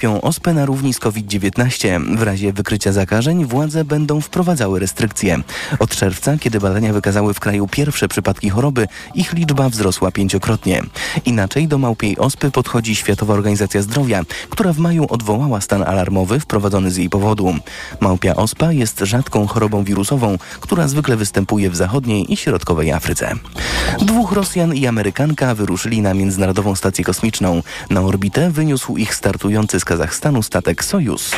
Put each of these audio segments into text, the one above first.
Pią ospę na równi z COVID-19. W razie wykrycia zakażeń władze będą wprowadzały restrykcje. Od czerwca, kiedy badania wykazały w kraju pierwsze przypadki choroby, ich liczba wzrosła pięciokrotnie. Inaczej do małpiej ospy podchodzi Światowa Organizacja Zdrowia, która w maju odwołała stan alarmowy wprowadzony z jej powodu. Małpia ospa jest rzadką chorobą wirusową, która zwykle występuje w zachodniej i środkowej Afryce. Dwóch Rosjan i Amerykanka wyruszyli na Międzynarodową Stację Kosmiczną. Na orbitę wyniósł ich startujący z Kazachstanu statek Sojus.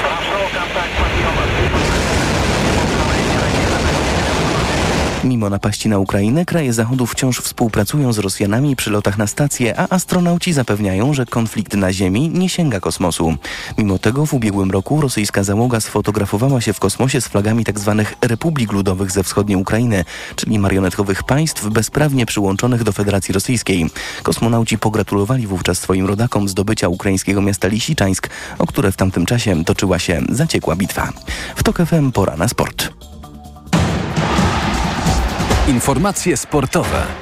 Mimo napaści na Ukrainę, kraje Zachodu wciąż współpracują z Rosjanami przy lotach na stację, a astronauci zapewniają, że konflikt na Ziemi nie sięga kosmosu. Mimo tego w ubiegłym roku rosyjska załoga sfotografowała się w kosmosie z flagami tzw. Tak Republik Ludowych ze wschodniej Ukrainy, czyli marionetkowych państw bezprawnie przyłączonych do Federacji Rosyjskiej. Kosmonauci pogratulowali wówczas swoim rodakom zdobycia ukraińskiego miasta Lisiczańsk, o które w tamtym czasie toczyła się zaciekła bitwa. W TOK FM pora na sport. Informacje sportowe.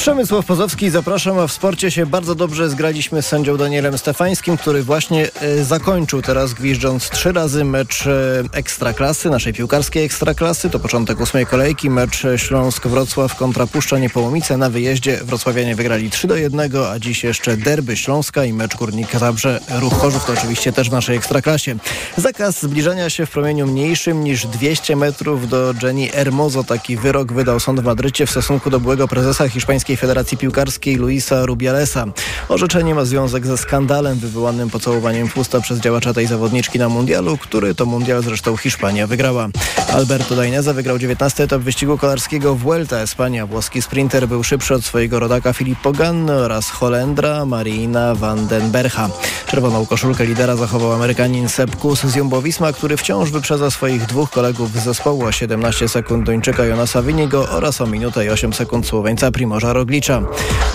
Przemysław Pozowski, zapraszam, a w sporcie się bardzo dobrze zgraliśmy z sędzią Danielem Stefańskim, który właśnie e, zakończył teraz gwiżdżąc trzy razy mecz e, Ekstraklasy, naszej piłkarskiej Ekstraklasy. To początek ósmej kolejki, mecz Śląsk-Wrocław kontra Puszcza Niepołomice. Na wyjeździe wrocławianie wygrali 3 do 1, a dziś jeszcze derby Śląska i mecz Górnika Zabrze Ruch Chorzów, to oczywiście też w naszej Ekstraklasie. Zakaz zbliżania się w promieniu mniejszym niż 200 metrów do Jenny Hermoso. Taki wyrok wydał sąd w Madrycie w stosunku do byłego prezesa Federacji Piłkarskiej Luisa Rubialesa. Orzeczenie ma związek ze skandalem wywołanym pocałowaniem fusta przez działacza tej zawodniczki na mundialu, który to mundial zresztą Hiszpania wygrała. Alberto Daineza wygrał 19 etap wyścigu kolarskiego w Vuelta Espania. Włoski sprinter był szybszy od swojego rodaka Filippo Ganno oraz Holendra Marina van den Bercha. Czerwoną koszulkę lidera zachował Amerykanin Sepp Kuss z Jumbo-Visma, który wciąż wyprzedza swoich dwóch kolegów z zespołu o 17 sekund Duńczyka Jonasa Winigo oraz o minutę i 8 sekund Słoweńca Primorza Roglicza.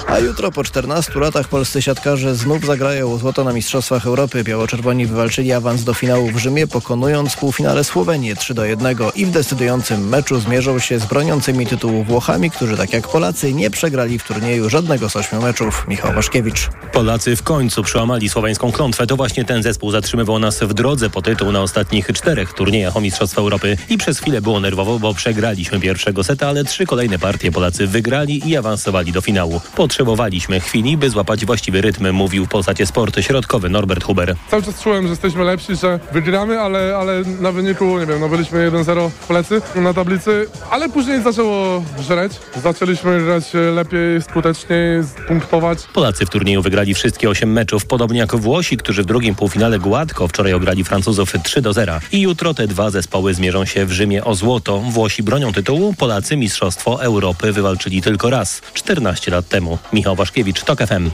A jutro po 14 latach polscy siatkarze znów zagrają złoto na Mistrzostwach Europy. Biało-czerwoni wywalczyli awans do finału w Rzymie, pokonując w półfinale Słowenię 3 do 1 i w decydującym meczu zmierzą się z broniącymi tytułu Włochami, którzy tak jak Polacy nie przegrali w turnieju żadnego z ośmiu meczów. Michał Waszkiewicz. Polacy w końcu przełamali słoweńską klątwę. To właśnie ten zespół zatrzymywał nas w drodze po tytuł na ostatnich czterech turniejach o Mistrzostwa Europy i przez chwilę było nerwowo, bo przegraliśmy pierwszego seta, ale trzy kolejne partie Polacy wygrali i awansowali do finału. Potrzebowaliśmy chwili, by złapać właściwy rytm, mówił w Polsacie Sport środkowy Norbert Huber. Cały czas czułem, że jesteśmy lepsi, że wygramy, ale, ale na wyniku, nie wiem, no byliśmy 1-0 w plecy na tablicy, ale później zaczęło żreć. Zaczęliśmy grać lepiej, skuteczniej, punktować. Polacy w turnieju wygrali wszystkie 8 meczów, podobnie jak Włosi, którzy w drugim półfinale gładko wczoraj ograli Francuzów 3 do 0. I jutro te dwa zespoły zmierzą się w Rzymie o złoto. Włosi bronią tytułu, Polacy Mistrzostwo Europy wywalczyli tylko raz, 14 lat temu. Michał Waszkiewicz, TOK FM.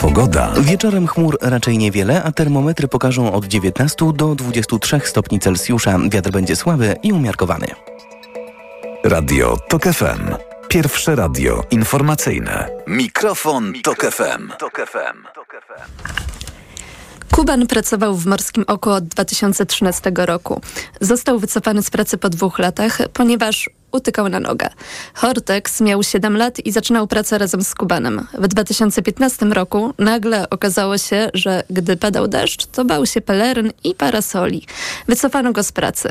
Pogoda. Wieczorem chmur raczej niewiele, a termometry pokażą od 19 do 23 stopni Celsjusza. Wiatr będzie słaby i umiarkowany. Radio TOK FM. Pierwsze radio informacyjne. Mikrofon, Mikrofon Tok FM. Tok FM. Kuban pracował w Morskim Oku od 2013 roku. Został wycofany z pracy po dwóch latach, ponieważ utykał na nogę. Hortex miał 7 lat i zaczynał pracę razem z Kubanem. W 2015 roku nagle okazało się, że gdy padał deszcz, to bał się peleryn i parasoli. Wycofano go z pracy.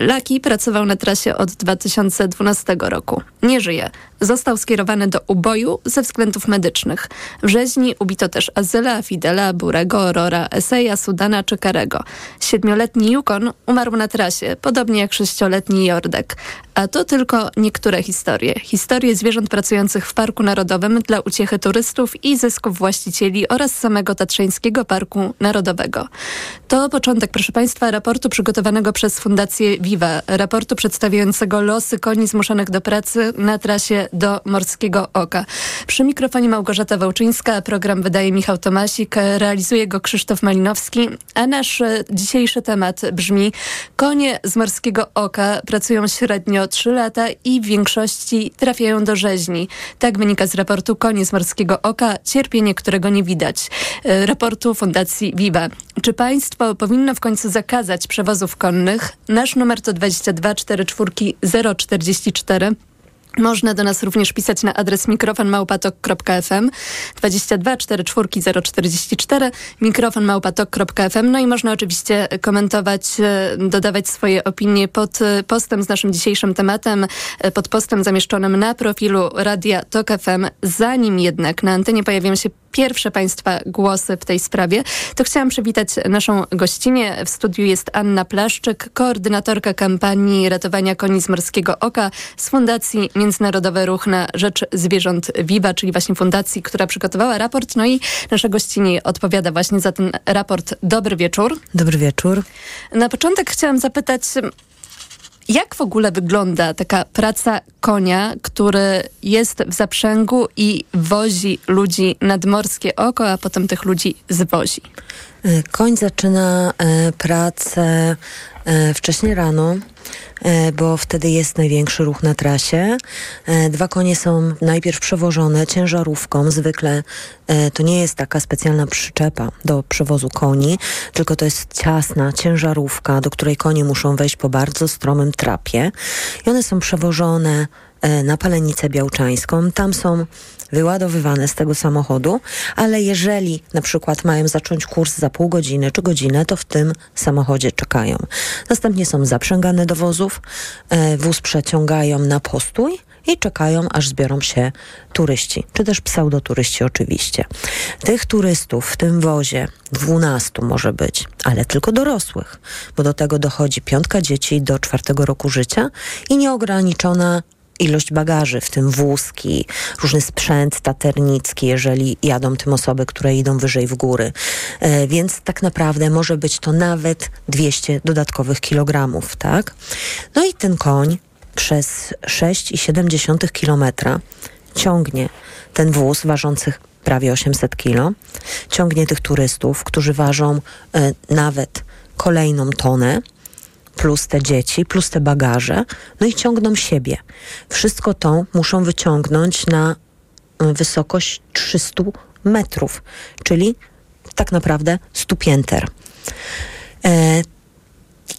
Laki pracował na trasie od 2012 roku. Nie żyje. Został skierowany do uboju ze względów medycznych. W rzeźni ubito też Azyla, Fidela, Burego, Rora, Eseja, Sudana czy Karego. Siedmioletni Yukon umarł na trasie, podobnie jak sześcioletni Jordek. A to tylko niektóre historie. Historie zwierząt pracujących w Parku Narodowym dla uciechy turystów i zysków właścicieli oraz samego Tatrzańskiego Parku Narodowego. To początek, proszę Państwa, raportu przygotowanego przez Fundację Viva. Raportu przedstawiającego losy koni zmuszonych do pracy na trasie do Morskiego Oka. Przy mikrofonie Małgorzata Wałczyńska, program wydaje Michał Tomasik, realizuje go Krzysztof Malinowski, a nasz dzisiejszy temat brzmi Konie z Morskiego Oka pracują średnio 3 lata i w większości trafiają do rzeźni. Tak wynika z raportu Konie z Morskiego Oka, cierpienie, którego nie widać. E, raportu Fundacji Viva. Czy państwo powinno w końcu zakazać przewozów konnych? Nasz numer to 22 44 044. Można do nas również pisać na adres mikrofonmałpatok.fm 22 44 044 mikrofonmałpatok.fm No i można oczywiście komentować, e, dodawać swoje opinie pod e, postem z naszym dzisiejszym tematem, e, pod postem zamieszczonym na profilu Radia Tok FM. Zanim jednak na antenie pojawią się pierwsze Państwa głosy w tej sprawie, to chciałam przywitać naszą gościnę. W studiu jest Anna Plaszczyk, koordynatorka kampanii ratowania koni z Morskiego Oka z Fundacji Międzynarodowy Ruch na Rzecz Zwierząt Viva, czyli właśnie fundacji, która przygotowała raport. No i nasza gościni odpowiada właśnie za ten raport. Dobry wieczór. Dobry wieczór. Na początek chciałam zapytać, jak w ogóle wygląda taka praca konia, który jest w zaprzęgu i wozi ludzi nad morskie oko, a potem tych ludzi zwozi? E, koń zaczyna e, pracę e, wcześniej rano, bo wtedy jest największy ruch na trasie. E, dwa konie są najpierw przewożone ciężarówką. Zwykle e, to nie jest taka specjalna przyczepa do przewozu koni, tylko to jest ciasna ciężarówka, do której konie muszą wejść po bardzo stromym trapie. I one są przewożone e, na Palenicę Białczańską. Tam są wyładowywane z tego samochodu, ale jeżeli na przykład mają zacząć kurs za pół godziny czy godzinę, to w tym samochodzie czekają. Następnie są zaprzęgane do wozów, e, wóz przeciągają na postój i czekają, aż zbiorą się turyści, czy też pseudoturyści oczywiście. Tych turystów w tym wozie 12 może być, ale tylko dorosłych, bo do tego dochodzi piątka dzieci do czwartego roku życia i nieograniczona ilość bagaży, w tym wózki, różny sprzęt taternicki, jeżeli jadą tym osoby, które idą wyżej w góry. E, więc tak naprawdę może być to nawet 200 dodatkowych kilogramów, tak? No i ten koń przez 6,7 kilometra ciągnie ten wóz ważący prawie 800 kilo, ciągnie tych turystów, którzy ważą e, nawet kolejną tonę, plus te dzieci, plus te bagaże, no i ciągną siebie. Wszystko to muszą wyciągnąć na y, wysokość 300 metrów, czyli tak naprawdę 100 pięter. E,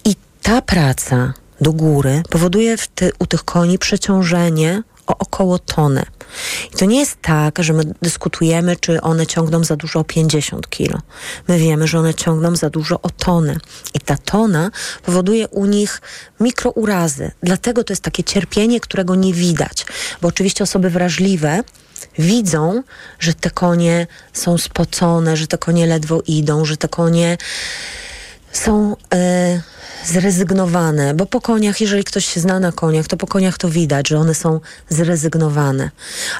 I ta praca do góry powoduje ty, u tych koni przeciążenie o około tonę. I to nie jest tak, że my dyskutujemy, czy one ciągną za dużo o 50 kilo. My wiemy, że one ciągną za dużo o tonę. I ta tona powoduje u nich mikrourazy. Dlatego to jest takie cierpienie, którego nie widać. Bo oczywiście osoby wrażliwe widzą, że te konie są spocone, że te konie ledwo idą, że te konie są e, zrezygnowane, bo po koniach, jeżeli ktoś się zna na koniach, to po koniach to widać, że one są zrezygnowane.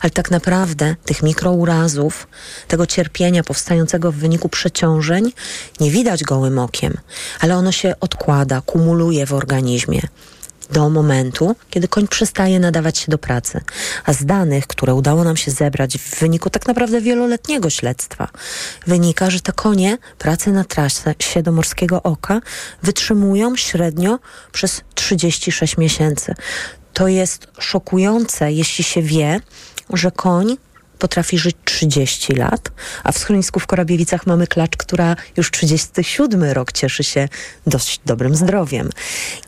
Ale tak naprawdę tych mikrourazów, tego cierpienia powstającego w wyniku przeciążeń nie widać gołym okiem, ale ono się odkłada, kumuluje w organizmie do momentu, kiedy koń przestaje nadawać się do pracy. A z danych, które udało nam się zebrać w wyniku tak naprawdę wieloletniego śledztwa, wynika, że te konie pracę na trasie do Morskiego Oka wytrzymują średnio przez 36 miesięcy. To jest szokujące, jeśli się wie, że koń potrafi żyć 30 lat, a w schronisku w Korabiewicach mamy klacz, która już 37 rok cieszy się dość dobrym zdrowiem.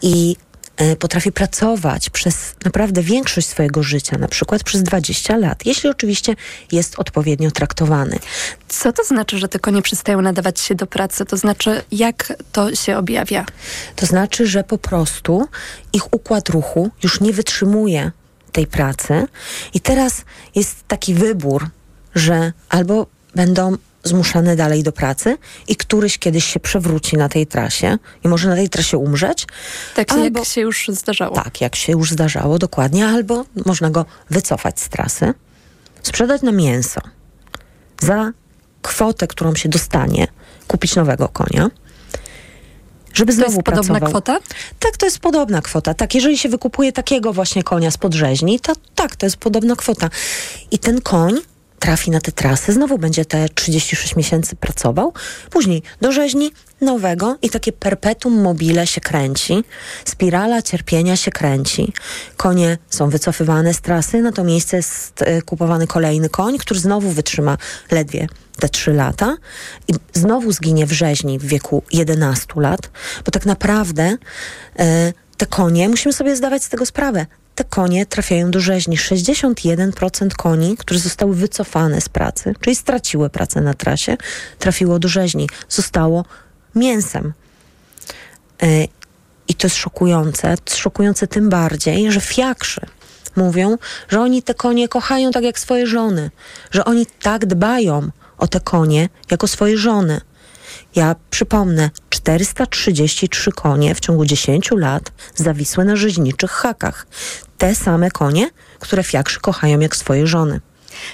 I E, potrafi pracować przez naprawdę większość swojego życia, na przykład przez 20 lat, jeśli oczywiście jest odpowiednio traktowany. Co to znaczy, że te konie przestają nadawać się do pracy? To znaczy, jak to się objawia? To znaczy, że po prostu ich układ ruchu już nie wytrzymuje tej pracy i teraz jest taki wybór, że albo będą zmuszany dalej do pracy i któryś kiedyś się przewróci na tej trasie i może na tej trasie umrzeć. Tak albo, jak się już zdarzało. Tak, jak się już zdarzało, dokładnie. Albo można go wycofać z trasy, sprzedać na mięso za kwotę, którą się dostanie, kupić nowego konia. Żeby to znowu jest podobna pracował. kwota? Tak, to jest podobna kwota. Tak, jeżeli się wykupuje takiego właśnie konia z podrzeźni, to tak, to jest podobna kwota. I ten koń trafi na te trasy, znowu będzie te 36 miesięcy pracował, później do rzeźni nowego i takie perpetuum mobile się kręci, spirala cierpienia się kręci. Konie są wycofywane z trasy, na to miejsce jest y, kupowany kolejny koń, który znowu wytrzyma ledwie te 3 lata i znowu zginie w rzeźni w wieku 11 lat, bo tak naprawdę y, te konie, musimy sobie zdawać z tego sprawę, te konie trafiają do rzeźni. 61% koni, które zostały wycofane z pracy, czyli straciły pracę na trasie, trafiło do rzeźni. Zostało mięsem. E, I to jest szokujące. Szokujące tym bardziej, że fiakrzy mówią, że oni te konie kochają tak jak swoje żony, że oni tak dbają o te konie jako swoje żony. Ja przypomnę, 433 konie w ciągu 10 lat zawisły na rzeźniczych hakach. Te same konie, które fiakrzy kochają jak swoje żony.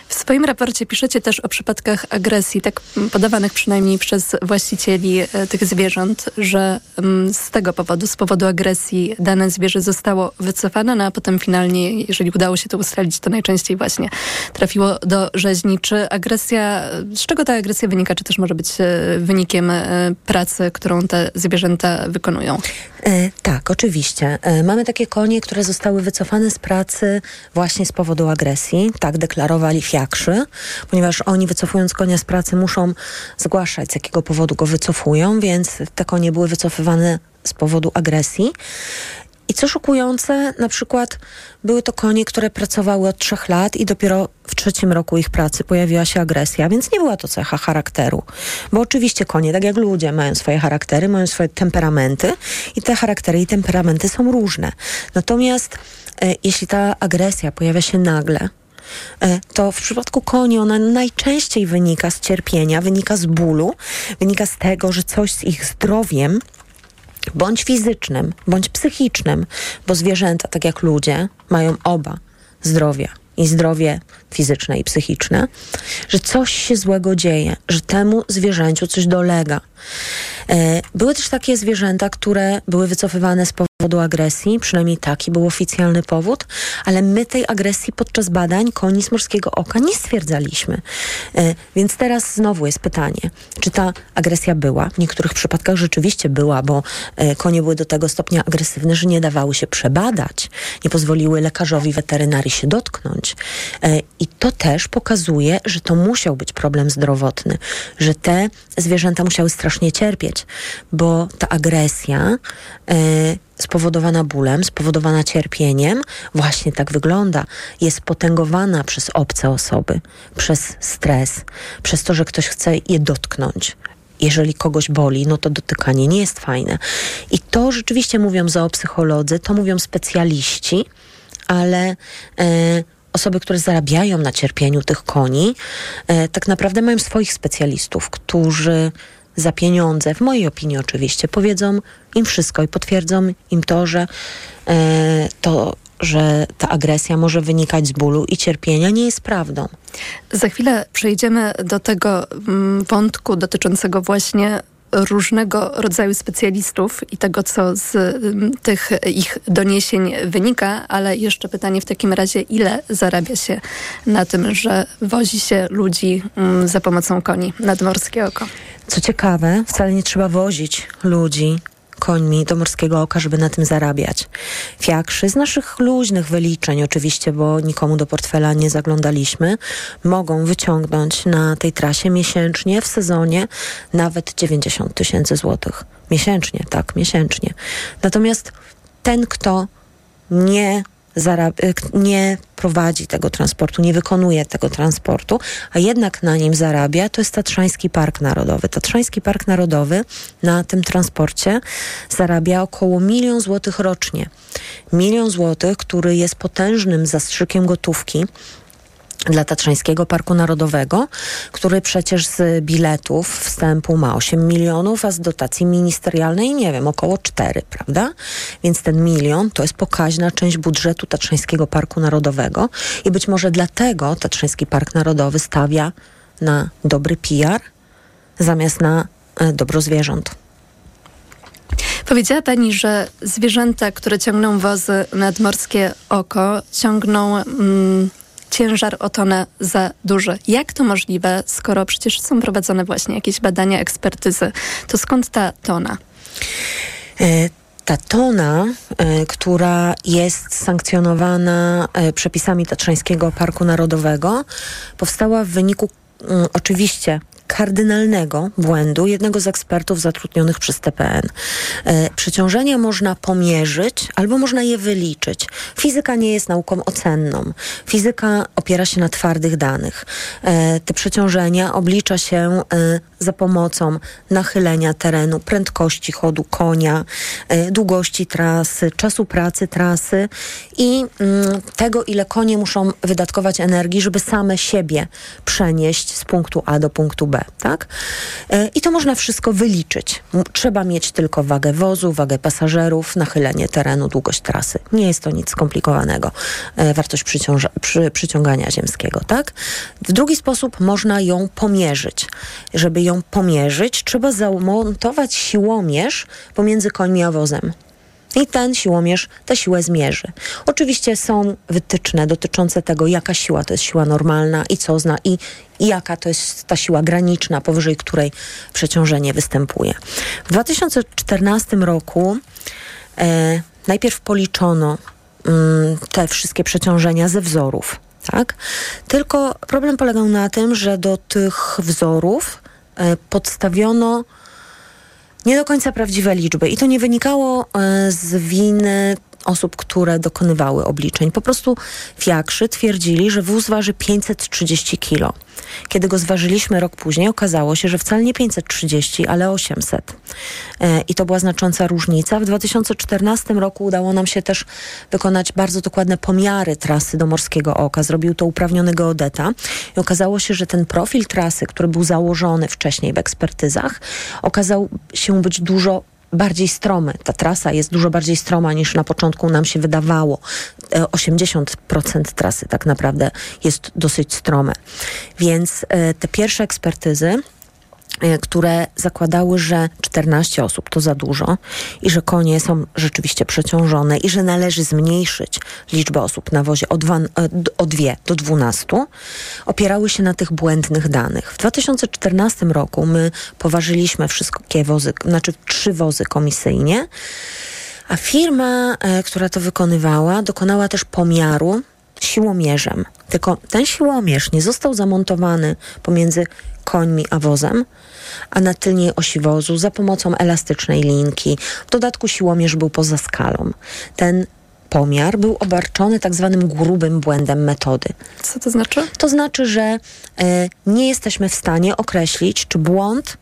W swoim raporcie piszecie też o przypadkach agresji, tak podawanych przynajmniej przez właścicieli e, tych zwierząt, że m, z tego powodu, z powodu agresji dane zwierzę zostało wycofane, no a potem finalnie, jeżeli udało się to ustalić, to najczęściej właśnie trafiło do rzeźni. Czy agresja, z czego ta agresja wynika? Czy też może być e, wynikiem e, pracy, którą te zwierzęta wykonują? E, tak, oczywiście. E, mamy takie konie, które zostały wycofane z pracy właśnie z powodu agresji. Tak deklarowali fiakrzy, ponieważ oni wycofując konia z pracy muszą zgłaszać z jakiego powodu go wycofują, więc te konie były wycofywane z powodu agresji. I co szokujące, na przykład były to konie, które pracowały od trzech lat i dopiero w trzecim roku ich pracy pojawiła się agresja, więc nie była to cecha charakteru. Bo oczywiście konie, tak jak ludzie, mają swoje charaktery, mają swoje temperamenty i te charaktery i temperamenty są różne. Natomiast e, jeśli ta agresja pojawia się nagle, to w przypadku koni ona najczęściej wynika z cierpienia, wynika z bólu, wynika z tego, że coś z ich zdrowiem bądź fizycznym, bądź psychicznym, bo zwierzęta, tak jak ludzie, mają oba zdrowie i zdrowie fizyczne i psychiczne, że coś się złego dzieje, że temu zwierzęciu coś dolega. E, były też takie zwierzęta, które były wycofywane z powodu agresji, przynajmniej taki był oficjalny powód, ale my tej agresji podczas badań koni z morskiego oka nie stwierdzaliśmy. E, więc teraz znowu jest pytanie, czy ta agresja była? W niektórych przypadkach rzeczywiście była, bo e, konie były do tego stopnia agresywne, że nie dawały się przebadać, nie pozwoliły lekarzowi weterynarii się dotknąć. I to też pokazuje, że to musiał być problem zdrowotny, że te zwierzęta musiały strasznie cierpieć, bo ta agresja spowodowana bólem, spowodowana cierpieniem, właśnie tak wygląda. Jest potęgowana przez obce osoby, przez stres, przez to, że ktoś chce je dotknąć. Jeżeli kogoś boli, no to dotykanie nie jest fajne. I to rzeczywiście mówią zoopsycholodzy, to mówią specjaliści, ale y, osoby, które zarabiają na cierpieniu tych koni, y, tak naprawdę mają swoich specjalistów, którzy za pieniądze, w mojej opinii oczywiście, powiedzą im wszystko i potwierdzą im to, że e, to, że ta agresja może wynikać z bólu i cierpienia, nie jest prawdą. Za chwilę przejdziemy do tego mm, wątku dotyczącego właśnie różnego rodzaju specjalistów i tego, co z mm, tych ich doniesień wynika, ale jeszcze pytanie w takim razie, ile zarabia się na tym, że wozi się ludzi mm, za pomocą koni nadmorskie oko? Co ciekawe, wcale nie trzeba wozić ludzi końmi do morskiego oka, żeby na tym zarabiać. Fiakrzy z naszych luźnych wyliczeń oczywiście, bo nikomu do portfela nie zaglądaliśmy, mogą wyciągnąć na tej trasie miesięcznie w sezonie nawet 90 tysięcy złotych. Miesięcznie, tak, miesięcznie. Natomiast ten, kto nie nie prowadzi tego transportu, nie wykonuje tego transportu, a jednak na nim zarabia, to jest Tatrzański Park Narodowy. Tatrzański Park Narodowy na tym transporcie zarabia około milion złotych rocznie. Milion złotych, który jest potężnym zastrzykiem gotówki dla Tatrzańskiego Parku Narodowego, który przecież z biletów wstępu ma 8 milionów, a z dotacji ministerialnej, nie wiem, około 4, prawda? Więc ten milion to jest pokaźna część budżetu Tatrzańskiego Parku Narodowego i być może dlatego Tatrzański Park Narodowy stawia na dobry PR zamiast na e, dobro zwierząt. Powiedziała Pani, że zwierzęta, które ciągną wozy nadmorskie oko, ciągną mm, ciężar o tonę za duży. Jak to możliwe, skoro przecież są prowadzone właśnie jakieś badania, ekspertyzy? To skąd ta tona? E, ta tona, e, która jest sankcjonowana e, przepisami Tatrzańskiego Parku Narodowego, powstała w wyniku mm, oczywiście kardynalnego błędu jednego z ekspertów zatrudnionych przez TPN. E, przeciążenia można pomierzyć albo można je wyliczyć. Fizyka nie jest nauką ocenną. Fizyka opiera się na twardych danych. E, te przeciążenia oblicza się e, za pomocą nachylenia terenu, prędkości chodu konia, e, długości trasy, czasu pracy trasy i mm, tego, ile konie muszą wydatkować energii, żeby same siebie przenieść z punktu A do punktu B. Tak? E, I to można wszystko wyliczyć. Trzeba mieć tylko wagę wozu, wagę pasażerów, nachylenie terenu, długość trasy. Nie jest to nic skomplikowanego. E, Wartość przyciąża, przy, przyciągania ziemskiego. Tak? W drugi sposób można ją pomierzyć. Żeby ją pomierzyć, trzeba zamontować siłomierz pomiędzy końmi a wozem. I ten siłomierz tę siłę zmierzy. Oczywiście są wytyczne dotyczące tego, jaka siła to jest siła normalna i co zna, i, i jaka to jest ta siła graniczna, powyżej której przeciążenie występuje. W 2014 roku e, najpierw policzono mm, te wszystkie przeciążenia ze wzorów. Tak? Tylko problem polegał na tym, że do tych wzorów podstawiono nie do końca prawdziwe liczby. I to nie wynikało e, z winy osób, które dokonywały obliczeń. Po prostu fiakrzy twierdzili, że wóz waży 530 kilo. Kiedy go zważyliśmy rok później, okazało się, że wcale nie 530, ale 800. E, I to była znacząca różnica. W 2014 roku udało nam się też wykonać bardzo dokładne pomiary trasy do Morskiego Oka. Zrobił to uprawniony geodeta i okazało się, że ten profil trasy, który był założony wcześniej w ekspertyzach, okazał się być dużo bardziej stromy. Ta trasa jest dużo bardziej stroma niż na początku nam się wydawało. E, 80% trasy tak naprawdę jest dosyć strome. Więc e, te pierwsze ekspertyzy e, które zakładały, że 14 osób to za dużo i że konie są rzeczywiście przeciążone i że należy zmniejszyć liczbę osób na wozie o, dwa, e, o dwie do 12, opierały się na tych błędnych danych. W 2014 roku my poważyliśmy wszystkie wozy, znaczy trzy wozy komisyjnie, a firma, e, która to wykonywała, dokonała też pomiaru siłomierzem. Tylko ten siłomierz nie został zamontowany pomiędzy końmi a wozem, a na tylniej osi wozu za pomocą elastycznej linki. W dodatku siłomierz był poza skalą. Ten pomiar był obarczony tak zwanym grubym błędem metody. Co to znaczy? To znaczy, że e, nie jesteśmy w stanie określić, czy błąd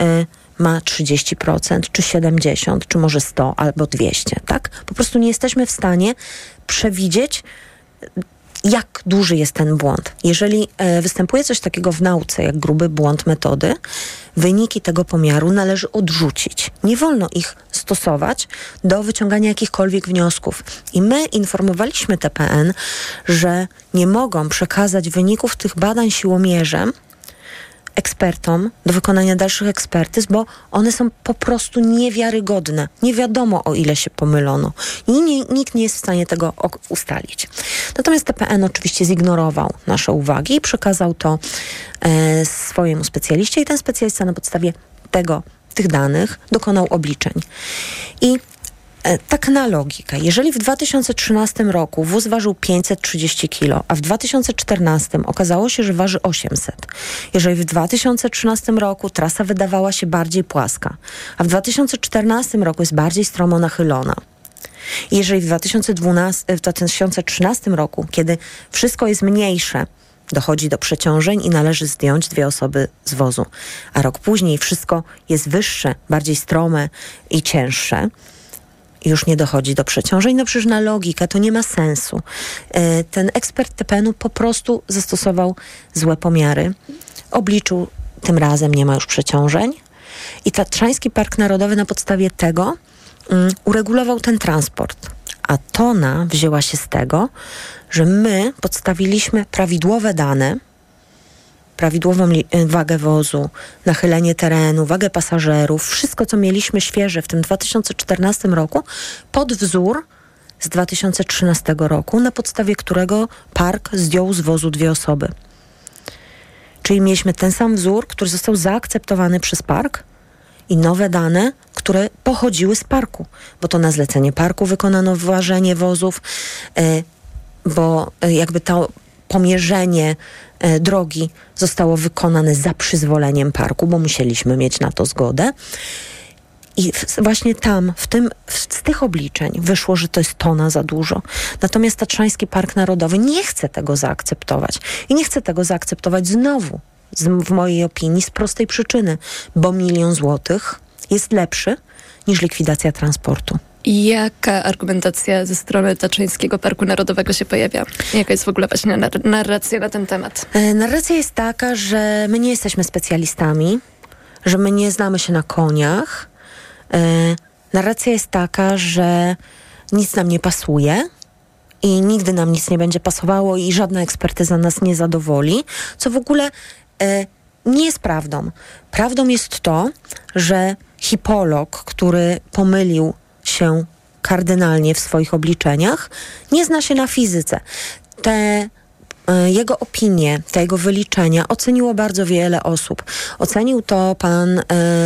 e, ma 30%, czy 70%, czy może 100 albo 200, tak? Po prostu nie jesteśmy w stanie przewidzieć, jak duży jest ten błąd. Jeżeli e, występuje coś takiego w nauce, jak gruby błąd metody, wyniki tego pomiaru należy odrzucić. Nie wolno ich stosować do wyciągania jakichkolwiek wniosków. I my informowaliśmy TPN, że nie mogą przekazać wyników tych badań siłomierzem ekspertom do wykonania dalszych ekspertyz, bo one są po prostu niewiarygodne. Nie wiadomo, o ile się pomylono. I nie, nikt nie jest w stanie tego ustalić. Natomiast TPN oczywiście zignorował nasze uwagi i przekazał to e, swojemu specjaliście i ten specjalista na podstawie tego, tych danych dokonał obliczeń. I Tak na logikę. Jeżeli w 2013 roku wóz ważył 530 kg, a w 2014 okazało się, że waży 800. Jeżeli w 2013 roku trasa wydawała się bardziej płaska, a w 2014 roku jest bardziej stromo nachylona. Jeżeli w, 2012, w 2013 roku, kiedy wszystko jest mniejsze, dochodzi do przeciążeń i należy zdjąć dwie osoby z wozu, a rok później wszystko jest wyższe, bardziej strome i cięższe, już nie dochodzi do przeciążeń, no przecież na logikę to nie ma sensu. E, Ten ekspert TPN-u po prostu zastosował złe pomiary, obliczył, tym razem nie ma już przeciążeń i Tatrzański Park Narodowy na podstawie tego mm, uregulował ten transport. A tona wzięła się z tego, że my podstawiliśmy prawidłowe dane, prawidłową y, wagę wozu, nachylenie terenu, wagę pasażerów, wszystko co mieliśmy świeże w tym 2014 roku, pod wzór z 2013 roku, na podstawie którego park zdjął z wozu dwie osoby. Czyli mieliśmy ten sam wzór, który został zaakceptowany przez park i nowe dane, które pochodziły z parku, bo to na zlecenie parku wykonano ważenie wozów, e, bo e, jakby to pomierzenie e, drogi zostało wykonane za przyzwoleniem parku, bo musieliśmy mieć na to zgodę. I właśnie tam, w tym, z tych obliczeń wyszło, że to jest tona za dużo. Natomiast Tatrzański Park Narodowy nie chce tego zaakceptować. I nie chce tego zaakceptować znowu, z, w mojej opinii, z prostej przyczyny, bo milion złotych jest lepszy niż likwidacja transportu. Jaka argumentacja ze strony Tatrzańskiego Parku Narodowego się pojawia? Jaka jest w ogóle właśnie nar- narracja na ten temat? E, narracja jest taka, że my nie jesteśmy specjalistami, że my nie znamy się na koniach. E, narracja jest taka, że nic nam nie pasuje i nigdy nam nic nie będzie pasowało i żadna ekspertyza nas nie zadowoli, co w ogóle e, nie jest prawdą. Prawdą jest to, że hipolog, który pomylił się kardynalnie w swoich obliczeniach, nie zna się na fizyce. Te e, jego opinie, te wyliczenia oceniło bardzo wiele osób. Ocenił to pan e,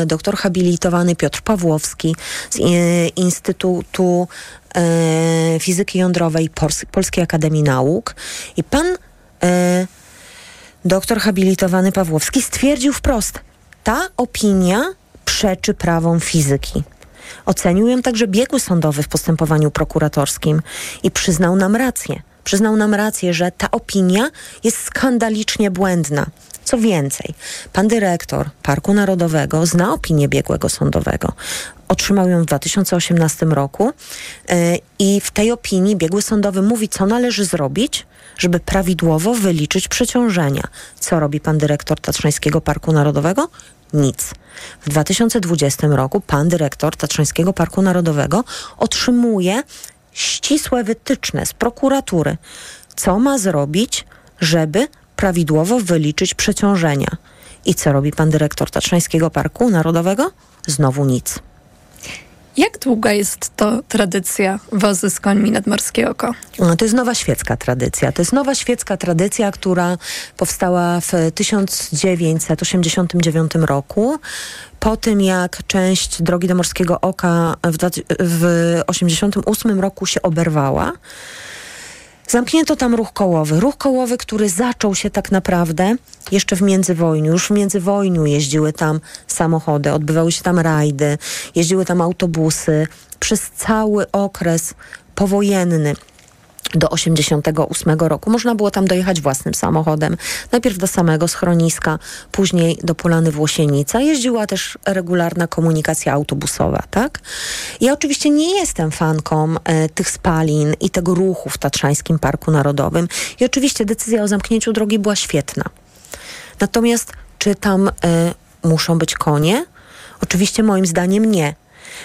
doktor habilitowany Piotr Pawłowski z e, Instytutu e, Fizyki Jądrowej Pols Polskiej Akademii Nauk i pan e, doktor habilitowany Pawłowski stwierdził wprost, ta opinia przeczy prawom fizyki. Ocenił ją także biegły sądowy w postępowaniu prokuratorskim i przyznał nam rację. Przyznał nam rację, że ta opinia jest skandalicznie błędna. Co więcej, pan dyrektor Parku Narodowego zna opinię biegłego sądowego. Otrzymał ją w 2018 roku yy, i w tej opinii biegły sądowy mówi, co należy zrobić, żeby prawidłowo wyliczyć przeciążenia. Co robi pan dyrektor Tatrzańskiego Parku Narodowego? Nic. W 2020 roku pan dyrektor Tatrzańskiego Parku Narodowego otrzymuje ścisłe wytyczne z prokuratury, co ma zrobić, żeby prawidłowo wyliczyć przeciążenia. I co robi pan dyrektor Tatrzańskiego Parku Narodowego? Znowu nic. Jak długa jest to tradycja wozy z końmi nad Morskie Oko? To jest nowa świecka tradycja. To jest nowa świecka tradycja, która powstała w 1989 roku. Po tym, jak część drogi do Morskiego Oka w 1988 roku się oberwała, Zamknięto tam ruch kołowy. Ruch kołowy, który zaczął się tak naprawdę jeszcze w międzywojniu. Już w międzywojniu jeździły tam samochody, odbywały się tam rajdy, jeździły tam autobusy. Przez cały okres powojenny do 88 roku. Można było tam dojechać własnym samochodem. Najpierw do samego schroniska, później do Polany Włosienica. Jeździła też regularna komunikacja autobusowa, tak? Ja oczywiście nie jestem fanką e, tych spalin i tego ruchu w Tatrzańskim Parku Narodowym. I oczywiście decyzja o zamknięciu drogi była świetna. Natomiast czy tam e, muszą być konie? Oczywiście moim zdaniem nie.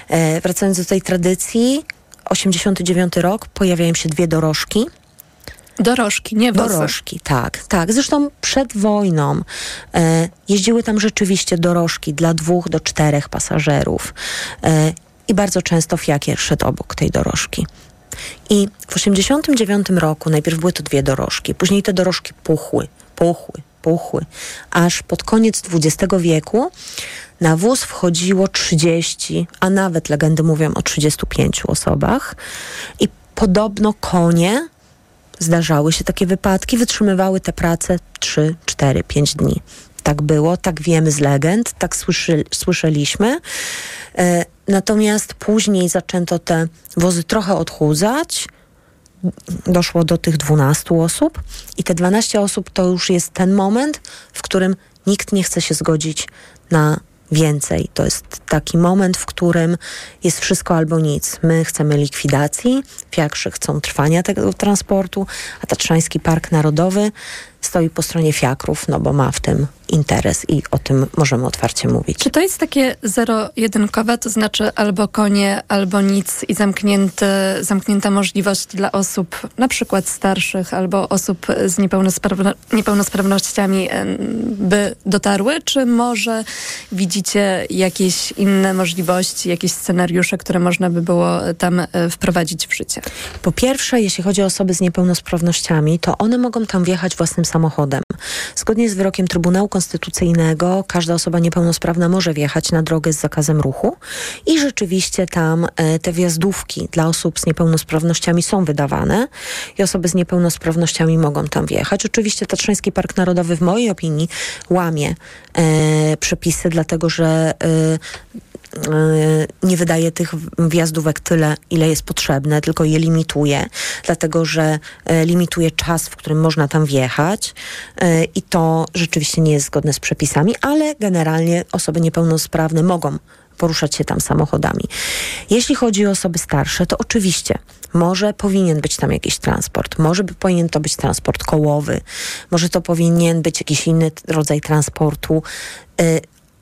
E, wracając do tej tradycji, 89 rok, pojawiają się dwie dorożki. Dorożki, nie wozy. Dorożki, tak, tak. Zresztą przed wojną e, jeździły tam rzeczywiście dorożki dla dwóch do czterech pasażerów. E, I bardzo często fiakier szedł obok tej dorożki. I w 89 roku najpierw były to dwie dorożki, później te dorożki puchły, puchły, puchły, aż pod koniec XX wieku na wóz wchodziło 30, a nawet legendy mówią o 35 osobach i podobno konie, zdarzały się takie wypadki, wytrzymywały te prace 3, 4, 5 dni. Tak było, tak wiemy z legend, tak słyszy, słyszeliśmy. E, natomiast później zaczęto te wozy trochę odchudzać, doszło do tych 12 osób i te 12 osób to już jest ten moment, w którym nikt nie chce się zgodzić na więcej. To jest taki moment, w którym jest wszystko albo nic. My chcemy likwidacji, fiakrzy chcą trwania tego transportu, a Tatrzański Park Narodowy stoi po stronie fiakrów, no bo ma w tym interes i o tym możemy otwarcie mówić. Czy to jest takie zero-jedynkowe, to znaczy albo konie, albo nic i zamknięty, zamknięta możliwość dla osób na przykład starszych albo osób z niepełnosprawno niepełnosprawnościami by dotarły? Czy może widzicie jakieś inne możliwości, jakieś scenariusze, które można by było tam e, wprowadzić w życie? Po pierwsze, jeśli chodzi o osoby z niepełnosprawnościami, to one mogą tam wjechać własnym samochodem. Zgodnie z wyrokiem Trybunału Konstytucyjnego każda osoba niepełnosprawna może wjechać na drogę z zakazem ruchu i rzeczywiście tam e, te wjazdówki dla osób z niepełnosprawnościami są wydawane i osoby z niepełnosprawnościami mogą tam wjechać. Oczywiście Tatrzański Park Narodowy w mojej opinii łamie e, przepisy, dlatego że e, nie wydaje tych wjazdówek tyle, ile jest potrzebne, tylko je limituje, dlatego że limituje czas, w którym można tam wjechać i to rzeczywiście nie jest zgodne z przepisami, ale generalnie osoby niepełnosprawne mogą poruszać się tam samochodami. Jeśli chodzi o osoby starsze, to oczywiście może powinien być tam jakiś transport, może by powinien to być transport kołowy, może to powinien być jakiś inny rodzaj transportu.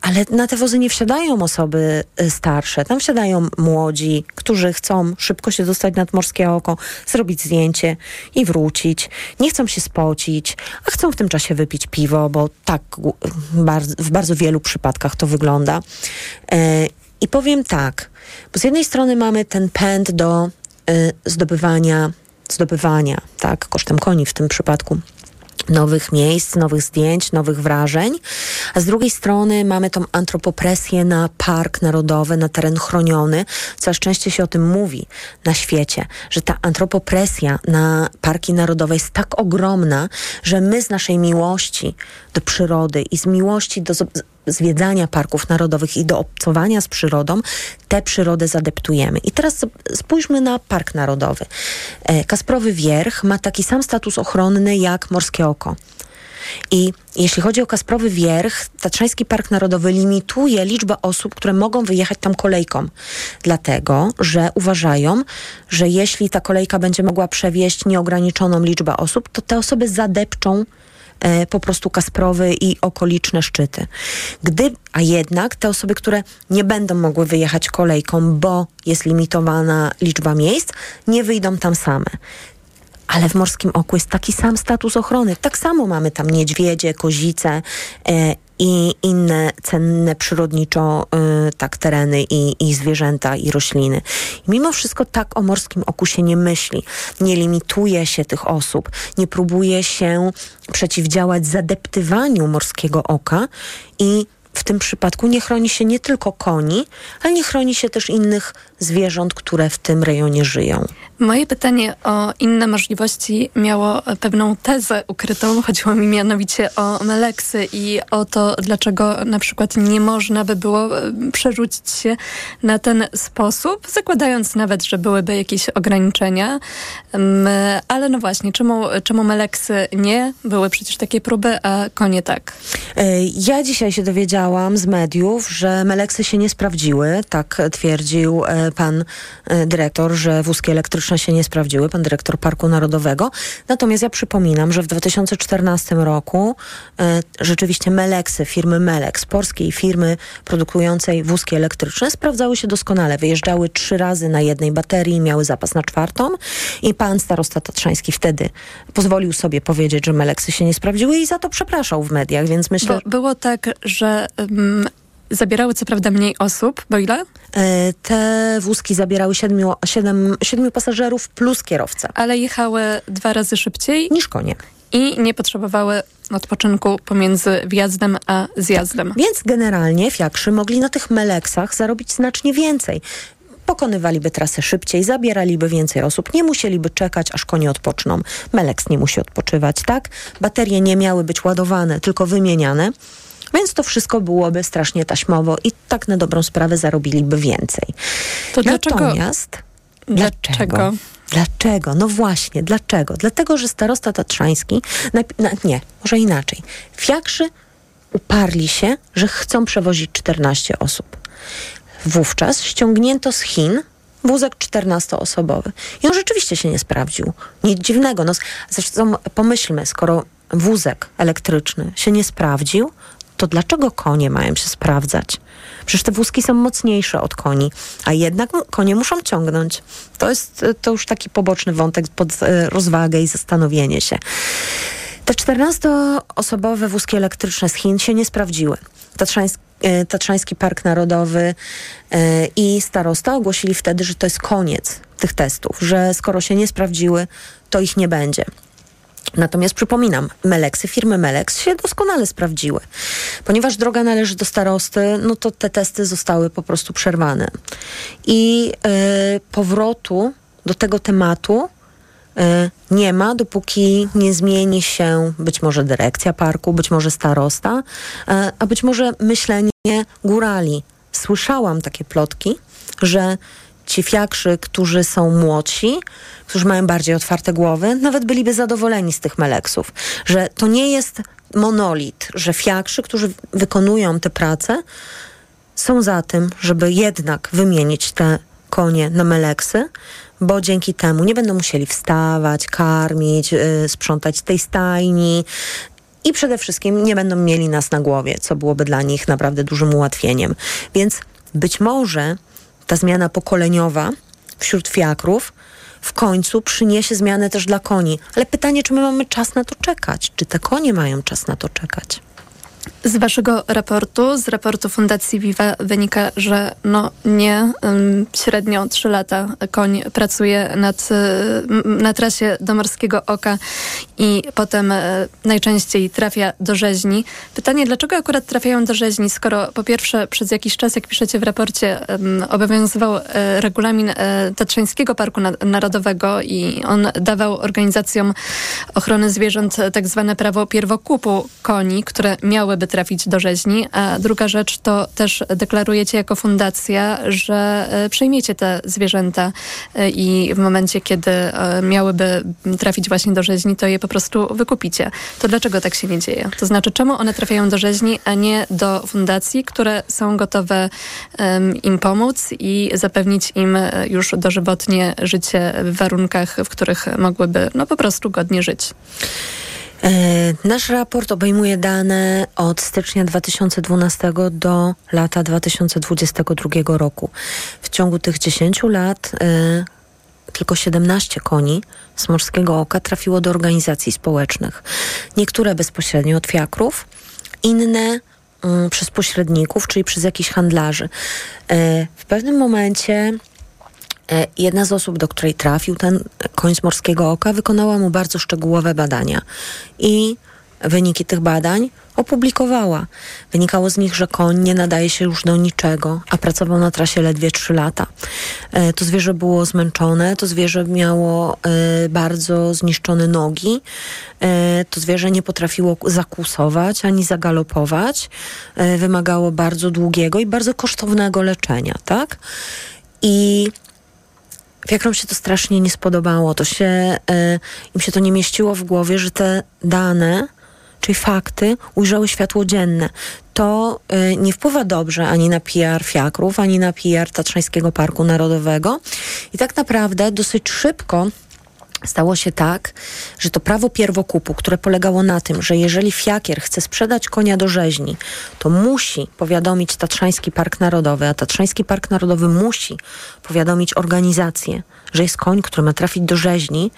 Ale na te wozy nie wsiadają osoby y, starsze. Tam wsiadają młodzi, którzy chcą szybko się dostać nad morskie oko, zrobić zdjęcie i wrócić. Nie chcą się spocić, a chcą w tym czasie wypić piwo, bo tak w bardzo wielu przypadkach to wygląda. E, I powiem tak, bo z jednej strony mamy ten pęd do y, zdobywania, zdobywania, tak, kosztem koni w tym przypadku nowych miejsc, nowych zdjęć, nowych wrażeń, a z drugiej strony mamy tą antropopresję na park narodowy, na teren chroniony. Coraz częściej się o tym mówi na świecie, że ta antropopresja na parki narodowe jest tak ogromna, że my z naszej miłości do przyrody i z miłości do zwiedzania parków narodowych i do obcowania z przyrodą, tę przyrodę zadeptujemy. I teraz spójrzmy na Park Narodowy. E, Kasprowy Wierch ma taki sam status ochronny jak Morskie Oko. I jeśli chodzi o Kasprowy Wierch, Tatrzański Park Narodowy limituje liczbę osób, które mogą wyjechać tam kolejką. Dlatego, że uważają, że jeśli ta kolejka będzie mogła przewieźć nieograniczoną liczbę osób, to te osoby zadepczą po prostu Kasprowy i okoliczne szczyty. Gdy, a jednak te osoby, które nie będą mogły wyjechać kolejką, bo jest limitowana liczba miejsc, nie wyjdą tam same ale w Morskim Oku jest taki sam status ochrony. Tak samo mamy tam niedźwiedzie, kozice e, i inne cenne przyrodniczo y, tak tereny i, i zwierzęta i rośliny. I mimo wszystko tak o Morskim Oku się nie myśli. Nie limituje się tych osób, nie próbuje się przeciwdziałać zadeptywaniu Morskiego Oka i w tym przypadku nie chroni się nie tylko koni, ale nie chroni się też innych zwierząt, które w tym rejonie żyją. Moje pytanie o inne możliwości miało pewną tezę ukrytą. Chodziło mi mianowicie o meleksy i o to, dlaczego na przykład nie można by było e, przerzucić się na ten sposób, zakładając nawet, że byłyby jakieś ograniczenia. Ale no właśnie, czemu, czemu meleksy nie? Były przecież takie próby, a konie tak. E, ja dzisiaj się dowiedziałam z mediów, że meleksy się nie sprawdziły. Tak twierdził e, pan dyrektor, że wózki elektryczne się nie sprawdziły, pan dyrektor Parku Narodowego. Natomiast ja przypominam, że w 2014 roku e, rzeczywiście Meleksy, firmy Melex, polskiej firmy produkującej wózki elektryczne, sprawdzały się doskonale. Wyjeżdżały trzy razy na jednej baterii, miały zapas na czwartą i pan starosta Tatrzański wtedy pozwolił sobie powiedzieć, że Meleksy się nie sprawdziły i za to przepraszał w mediach, więc myślę... Bo było tak, że um, zabierały co prawda mniej osób, bo ile? E, te wózki zabierały siedmiu, siedem, siedmiu pasażerów plus kierowca. Ale jechały dwa razy szybciej? Niż konie. I nie potrzebowały odpoczynku pomiędzy wjazdem a zjazdem. Tak. Więc generalnie fiakrzy mogli na tych meleksach zarobić znacznie więcej pokonywaliby trasę szybciej, zabieraliby więcej osób, nie musieliby czekać, aż konie odpoczną. Meleks nie musi odpoczywać, tak? Baterie nie miały być ładowane, tylko wymieniane. Więc to wszystko byłoby strasznie taśmowo i tak na dobrą sprawę zarobiliby więcej. To dlaczego? Natomiast dlaczego? dlaczego? Dlaczego? No właśnie, dlaczego? Dlatego, że starosta tatrzański, na, nie, może inaczej. Fiakrzy uparli się, że chcą przewozić 14 osób. Wówczas ściągnięto z Chin wózek 14-osobowy. I on rzeczywiście się nie sprawdził. Nic dziwnego. No, zresztą pomyślmy, skoro wózek elektryczny się nie sprawdził, to dlaczego konie mają się sprawdzać? Przecież te wózki są mocniejsze od koni, a jednak konie muszą ciągnąć. To jest to już taki poboczny wątek pod e, rozwagę i zastanowienie się. Te 14-osobowe wózki elektryczne z Chin się nie sprawdziły. Tatrzański, e, Tatrzański Park Narodowy e, i starosta ogłosili wtedy, że to jest koniec tych testów, że skoro się nie sprawdziły, to ich nie będzie. Natomiast przypominam, Meleksy, firmy Meleks się doskonale sprawdziły. Ponieważ droga należy do starosty, no to te testy zostały po prostu przerwane. I y, powrotu do tego tematu y, nie ma, dopóki nie zmieni się być może dyrekcja parku, być może starosta, y, a być może myślenie górali. Słyszałam takie plotki, że ci fiakrzy, którzy są młodsi, którzy mają bardziej otwarte głowy, nawet byliby zadowoleni z tych meleksów. Że to nie jest monolit, że fiakrzy, którzy wykonują tę pracę, są za tym, żeby jednak wymienić te konie na meleksy, bo dzięki temu nie będą musieli wstawać, karmić, yy, sprzątać tej stajni, i przede wszystkim nie będą mieli nas na głowie, co byłoby dla nich naprawdę dużym ułatwieniem. Więc być może ta zmiana pokoleniowa wśród fiakrów w końcu przyniesie zmianę też dla koni. Ale pytanie, czy my mamy czas na to czekać? Czy te konie mają czas na to czekać? Z waszego raportu, z raportu Fundacji Viva wynika, że no nie średnio 3 lata koń pracuje nad, na trasie do Morskiego Oka i potem e, najczęściej trafia do rzeźni. Pytanie, dlaczego akurat trafiają do rzeźni, skoro po pierwsze przez jakiś czas, jak piszecie w raporcie, obowiązywał e, regulamin Tatrzańskiego Parku Narodowego i on dawał organizacjom ochrony zwierząt tak zwane prawo pierwokupu koni, które miałyby trafić do rzeźni. A druga rzecz to też deklarujecie jako fundacja, że e, przejmiecie te zwierzęta e, i w momencie, kiedy e, miałyby trafić właśnie do rzeźni, to je po prostu wykupicie. To dlaczego tak się nie dzieje? To znaczy, czemu one trafiają do rzeźni, a nie do fundacji, które są gotowe im pomóc i zapewnić im już dożywotnie życie w warunkach, w których mogłyby no po prostu godnie żyć? E, nasz raport obejmuje dane od stycznia 2012 do lata 2022 roku. W ciągu tych 10 lat y, tylko 17 koni z Morskiego Oka trafiło do organizacji społecznych. Niektóre bezpośrednio od fiakrów, inne y, przez pośredników, czyli przez jakichś handlarzy. Y, w pewnym momencie E, jedna z osób, do której trafił ten koń z morskiego oka, wykonała mu bardzo szczegółowe badania i wyniki tych badań opublikowała. Wynikało z nich, że koń nie nadaje się już do niczego, a pracował na trasie ledwie 3 lata. E, to zwierzę było zmęczone, to zwierzę miało e, bardzo zniszczone nogi, to zwierzę nie potrafiło zakusować ani zagalopować. Wymagało bardzo długiego i bardzo kosztownego leczenia, tak? I Fiakrom się to strasznie nie spodobało. To się, y, im się to nie mieściło w głowie, że te dane, czyli fakty, ujrzały światło dzienne. To y, nie wpływa dobrze ani na PR fiakrów, ani na PR Tatrzańskiego Parku Narodowego. I tak naprawdę dosyć szybko Stało się tak, że to prawo pierwokupu, które polegało na tym, że jeżeli fiakier chce sprzedać konia do rzeźni, to musi powiadomić Tatrzański Park Narodowy, a Tatrzański Park Narodowy musi powiadomić organizację, że jest koń, który ma trafić do rzeźni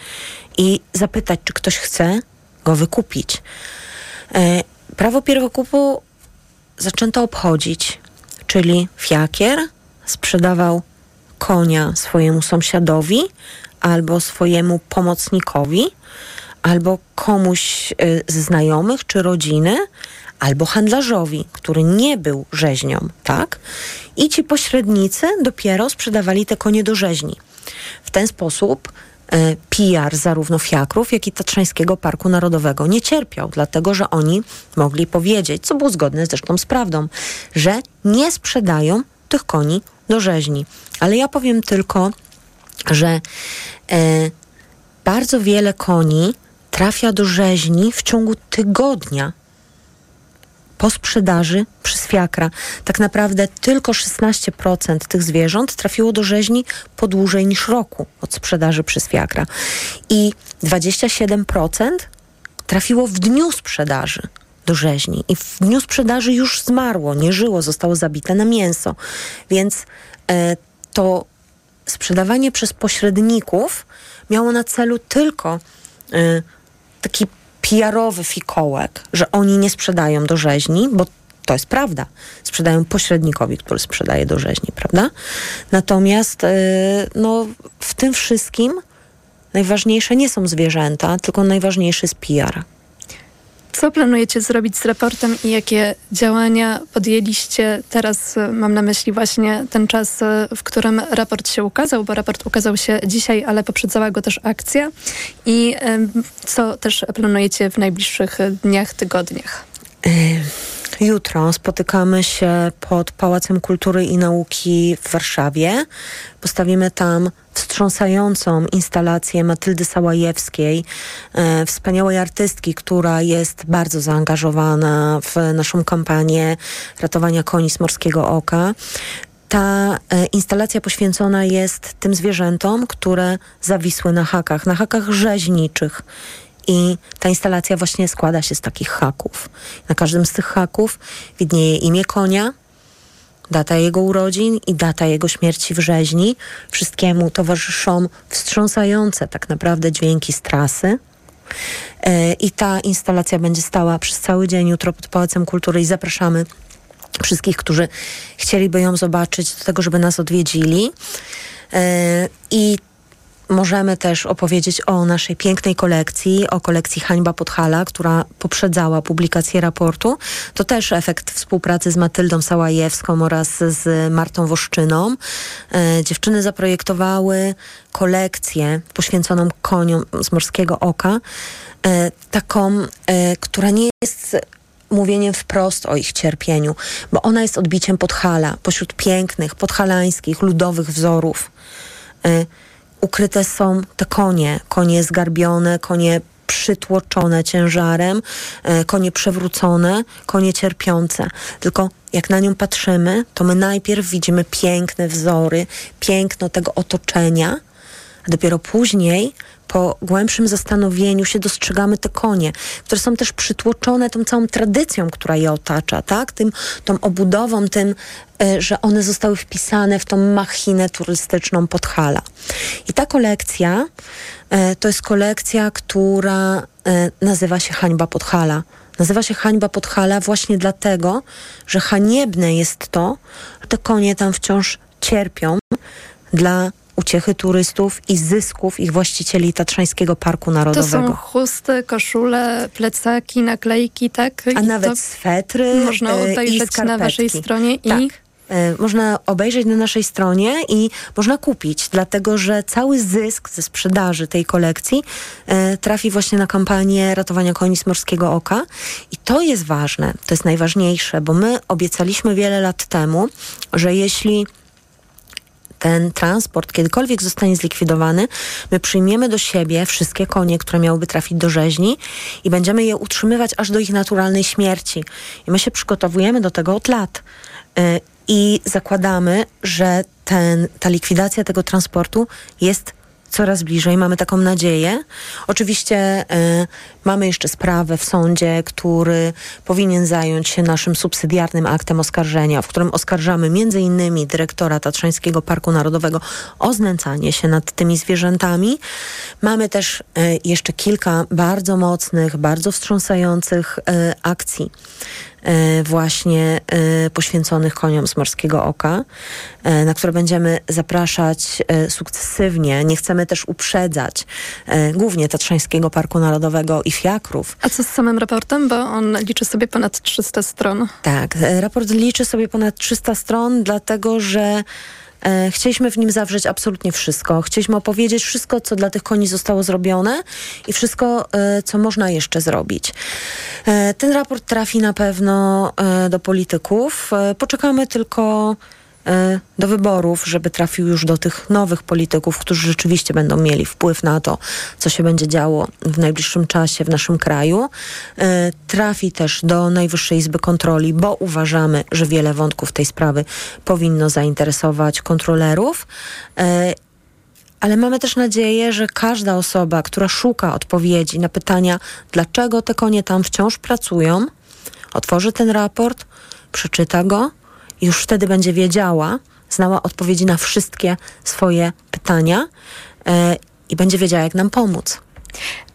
i zapytać, czy ktoś chce go wykupić. E, prawo pierwokupu zaczęto obchodzić, czyli fiakier sprzedawał konia swojemu sąsiadowi, albo swojemu pomocnikowi, albo komuś y, z znajomych czy rodziny, albo handlarzowi, który nie był rzeźnią, tak? I ci pośrednicy dopiero sprzedawali te konie do rzeźni. W ten sposób y, PR zarówno fiakrów, jak i Tatrzańskiego Parku Narodowego nie cierpiał, dlatego że oni mogli powiedzieć, co było zgodne zresztą z prawdą, że nie sprzedają tych koni do rzeźni. Ale ja powiem tylko że e, bardzo wiele koni trafia do rzeźni w ciągu tygodnia po sprzedaży przez fiakra. Tak naprawdę tylko 16% tych zwierząt trafiło do rzeźni po dłużej niż roku od sprzedaży przez fiakra. I 27% trafiło w dniu sprzedaży do rzeźni. I w dniu sprzedaży już zmarło, nie żyło, zostało zabite na mięso. Więc e, to sprzedawanie przez pośredników miało na celu tylko y, taki PR-owy fikołek, że oni nie sprzedają do rzeźni, bo to jest prawda. Sprzedają pośrednikowi, który sprzedaje do rzeźni, prawda? Natomiast y, no, w tym wszystkim najważniejsze nie są zwierzęta, tylko najważniejszy jest PR. Co planujecie zrobić z raportem i jakie działania podjęliście? Teraz e, mam na myśli właśnie ten czas, e, w którym raport się ukazał, bo raport ukazał się dzisiaj, ale poprzedzała go też akcja. I co też planujecie w najbliższych e, dniach, tygodniach? Jutro spotykamy się pod Pałacem Kultury i Nauki w Warszawie. Postawimy tam wstrząsającą instalację Matyldy Sałajewskiej, e, wspaniałej artystki, która jest bardzo zaangażowana w naszą kampanię ratowania koni z morskiego oka. Ta e, instalacja poświęcona jest tym zwierzętom, które zawisły na hakach, na hakach rzeźniczych. I ta instalacja właśnie składa się z takich haków. Na każdym z tych haków widnieje imię konia, data jego urodzin i data jego śmierci w rzeźni. Wszystkiemu towarzyszą wstrząsające tak naprawdę dźwięki z trasy. E, I ta instalacja będzie stała przez cały dzień jutro pod Pałacem Kultury i zapraszamy wszystkich, którzy chcieliby ją zobaczyć, do tego, żeby nas odwiedzili. E, I możemy też opowiedzieć o naszej pięknej kolekcji, o kolekcji Hańba Podhala, która poprzedzała publikację raportu. To też efekt współpracy z Matyldą Sałajewską oraz z Martą Woszczyną. E, dziewczyny zaprojektowały kolekcję poświęconą koniom z Morskiego Oka, e, taką, e, która nie jest mówieniem wprost o ich cierpieniu, bo ona jest odbiciem Podhala, pośród pięknych, podhalańskich, ludowych wzorów. Ukryte są te konie, konie zgarbione, konie przytłoczone ciężarem, e, konie przewrócone, konie cierpiące. Tylko jak na nią patrzymy, to my najpierw widzimy piękne wzory, piękno tego otoczenia, a dopiero później po głębszym zastanowieniu się dostrzegamy te konie, które są też przytłoczone tą całą tradycją, która je otacza, tak? Tym, tą obudową, tym, y, że one zostały wpisane w tą machinę turystyczną Podhala. I ta kolekcja y, to jest kolekcja, która y, nazywa się Hańba Podhala. Nazywa się Hańba Podhala właśnie dlatego, że haniebne jest to, że te konie tam wciąż cierpią dla uciechy turystów i zysków ich właścicieli Tatrzańskiego Parku Narodowego. To są chusty, koszule, plecaki, naklejki, tak? A I nawet swetry Można i obejrzeć na waszej stronie i... Tak. E, Można obejrzeć na naszej stronie i można kupić, dlatego że cały zysk ze sprzedaży tej kolekcji e, trafi właśnie na kampanię ratowania koni z morskiego oka. I to jest ważne, to jest najważniejsze, bo my obiecaliśmy wiele lat temu, że jeśli ten transport kiedykolwiek zostanie zlikwidowany, my przyjmiemy do siebie wszystkie konie, które miałyby trafić do rzeźni i będziemy je utrzymywać aż do ich naturalnej śmierci. I my się przygotowujemy do tego od lat. Y, I zakładamy, że ten, ta likwidacja tego transportu jest coraz bliżej, mamy taką nadzieję. Oczywiście y, mamy jeszcze sprawę w sądzie, który powinien zająć się naszym subsydiarnym aktem oskarżenia, w którym oskarżamy innymi dyrektora Tatrzańskiego Parku Narodowego o znęcanie się nad tymi zwierzętami. Mamy też y, jeszcze kilka bardzo mocnych, bardzo wstrząsających y, akcji e, właśnie e, poświęconych koniom z Morskiego Oka, e, na które będziemy zapraszać e, sukcesywnie. Nie chcemy też uprzedzać e, głównie Tatrzańskiego Parku Narodowego i fiakrów. A co z samym raportem? Bo on liczy sobie ponad 300 stron. Tak, e, raport liczy sobie ponad 300 stron, dlatego że e, chcieliśmy w nim zawrzeć absolutnie wszystko. Chcieliśmy opowiedzieć wszystko, co dla tych koni zostało zrobione i wszystko, e, co można jeszcze zrobić. Ten raport trafi na pewno do polityków. Poczekamy tylko do wyborów, żeby trafił już do tych nowych polityków, którzy rzeczywiście będą mieli wpływ na to, co się będzie działo w najbliższym czasie w naszym kraju. E, Trafi też do Najwyższej Izby Kontroli, bo uważamy, że wiele wątków tej sprawy powinno zainteresować kontrolerów. E, ale mamy też nadzieję, że każda osoba, która szuka odpowiedzi na pytania, dlaczego te konie tam wciąż pracują, otworzy ten raport, przeczyta go już wtedy będzie wiedziała, znała odpowiedzi na wszystkie swoje pytania e, i będzie wiedziała, jak nam pomóc.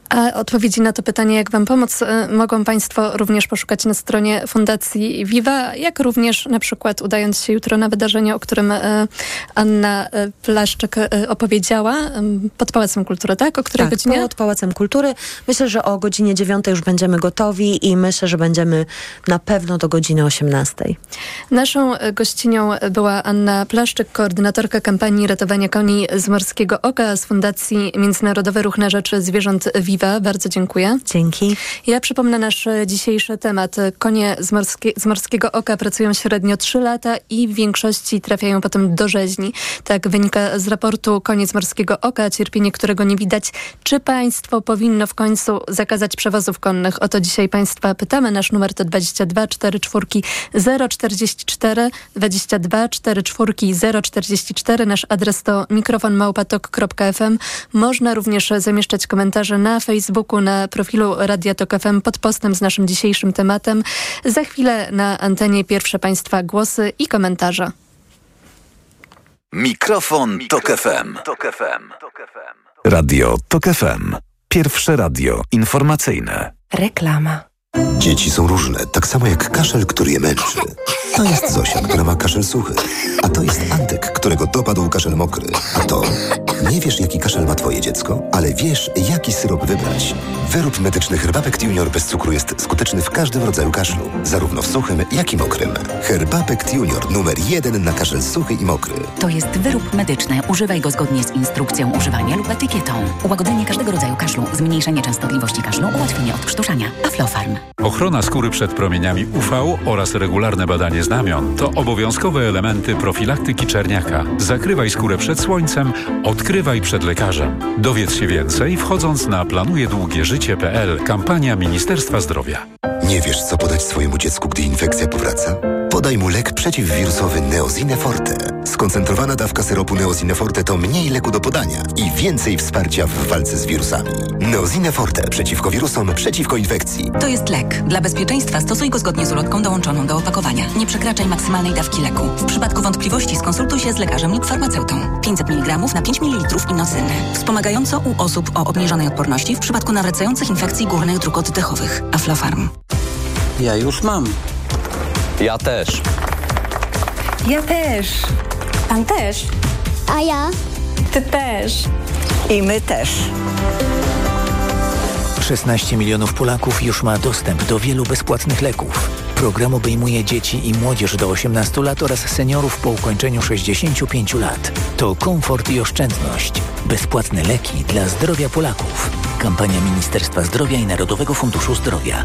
A odpowiedzi na to pytanie, jak Wam pomóc, e, mogą Państwo również poszukać na stronie Fundacji Viva, jak również na przykład udając się jutro na wydarzenie, o którym e, Anna e, Plaszczyk opowiedziała, pod Pałacem Kultury, tak? O której tak, godzinie? pod Pałacem Kultury. Myślę, że o godzinie 9 już będziemy gotowi i myślę, że będziemy na pewno do godziny 18. Naszą gościnią była Anna Plaszczyk, koordynatorka kampanii ratowania koni z Morskiego Oka z Fundacji Międzynarodowy Ruch na Rzecz Zwierząt Viva. Bardzo dziękuję. Dzięki. Ja przypomnę nasz dzisiejszy temat. Konie z, morskie, z Morskiego Oka pracują średnio 3 lata i w większości trafiają potem do rzeźni. Tak wynika z raportu Koniec Morskiego Oka, cierpienie którego nie widać. Czy państwo powinno w końcu zakazać przewozów konnych? O to dzisiaj państwa pytamy. Nasz numer to 22 44 044 22 44 044. Nasz adres to mikrofonmałpatok.fm. Można również zamieszczać komentarze na Facebooku, na profilu Radia Tok FM pod postem z naszym dzisiejszym tematem. Za chwilę na antenie pierwsze Państwa głosy i komentarze. Mikrofon, Tok FM. Radio Tok FM. Pierwsze radio informacyjne. Reklama. Dzieci są różne, tak samo jak kaszel, który je męczy. To jest Zosia, która ma kaszel suchy. A to jest Antek, którego dopadł kaszel mokry. A to... Nie wiesz, jaki kaszel ma twoje dziecko, ale wiesz, jaki syrop wybrać. Wyrób medyczny Herbapekt Junior bez cukru jest skuteczny w każdym rodzaju kaszlu. Zarówno w suchym, jak i mokrym. Herbapekt Junior numer jeden na kaszel suchy i mokry. To jest wyrób medyczny. Używaj go zgodnie z instrukcją używania lub etykietą. Ułagodzenie każdego rodzaju kaszlu, zmniejszenie częstotliwości kaszlu, ułatwienie odkrztuszania. Aflofarm. Ochrona skóry przed promieniami UV oraz regularne badanie znamion to obowiązkowe elementy profilaktyki czerniaka. Zakrywaj skórę przed słońcem, odkrywaj przed lekarzem. Dowiedz się więcej wchodząc na planujedługieżycie.pl kampania Ministerstwa Zdrowia. Nie wiesz, co podać swojemu dziecku, gdy infekcja powraca? Podaj mu lek przeciwwirusowy Neozine Forte. Skoncentrowana dawka syropu Neozine Forte to mniej leku do podania i więcej wsparcia w walce z wirusami. Neozine Forte przeciwko wirusom, przeciwko infekcji. To jest lek. Dla bezpieczeństwa stosuj go zgodnie z ulotką dołączoną do opakowania. Nie przekraczaj maksymalnej dawki leku. W przypadku wątpliwości skonsultuj się z lekarzem lub farmaceutą. 500 mg na 5 ml inocyny. Wspomagająco u osób o obniżonej odporności w przypadku nawracających infekcji górnych dróg oddechowych. Aflofarm. Ja już mam. Ja też. Ja też. Pan też. A ja? Ty też. I my też. 16 milionów Polaków już ma dostęp do wielu bezpłatnych leków. Program obejmuje dzieci i młodzież do 18 lat oraz seniorów po ukończeniu 65 lat. To komfort i oszczędność. Bezpłatne leki dla zdrowia Polaków. Kampania Ministerstwa Zdrowia i Narodowego Funduszu Zdrowia.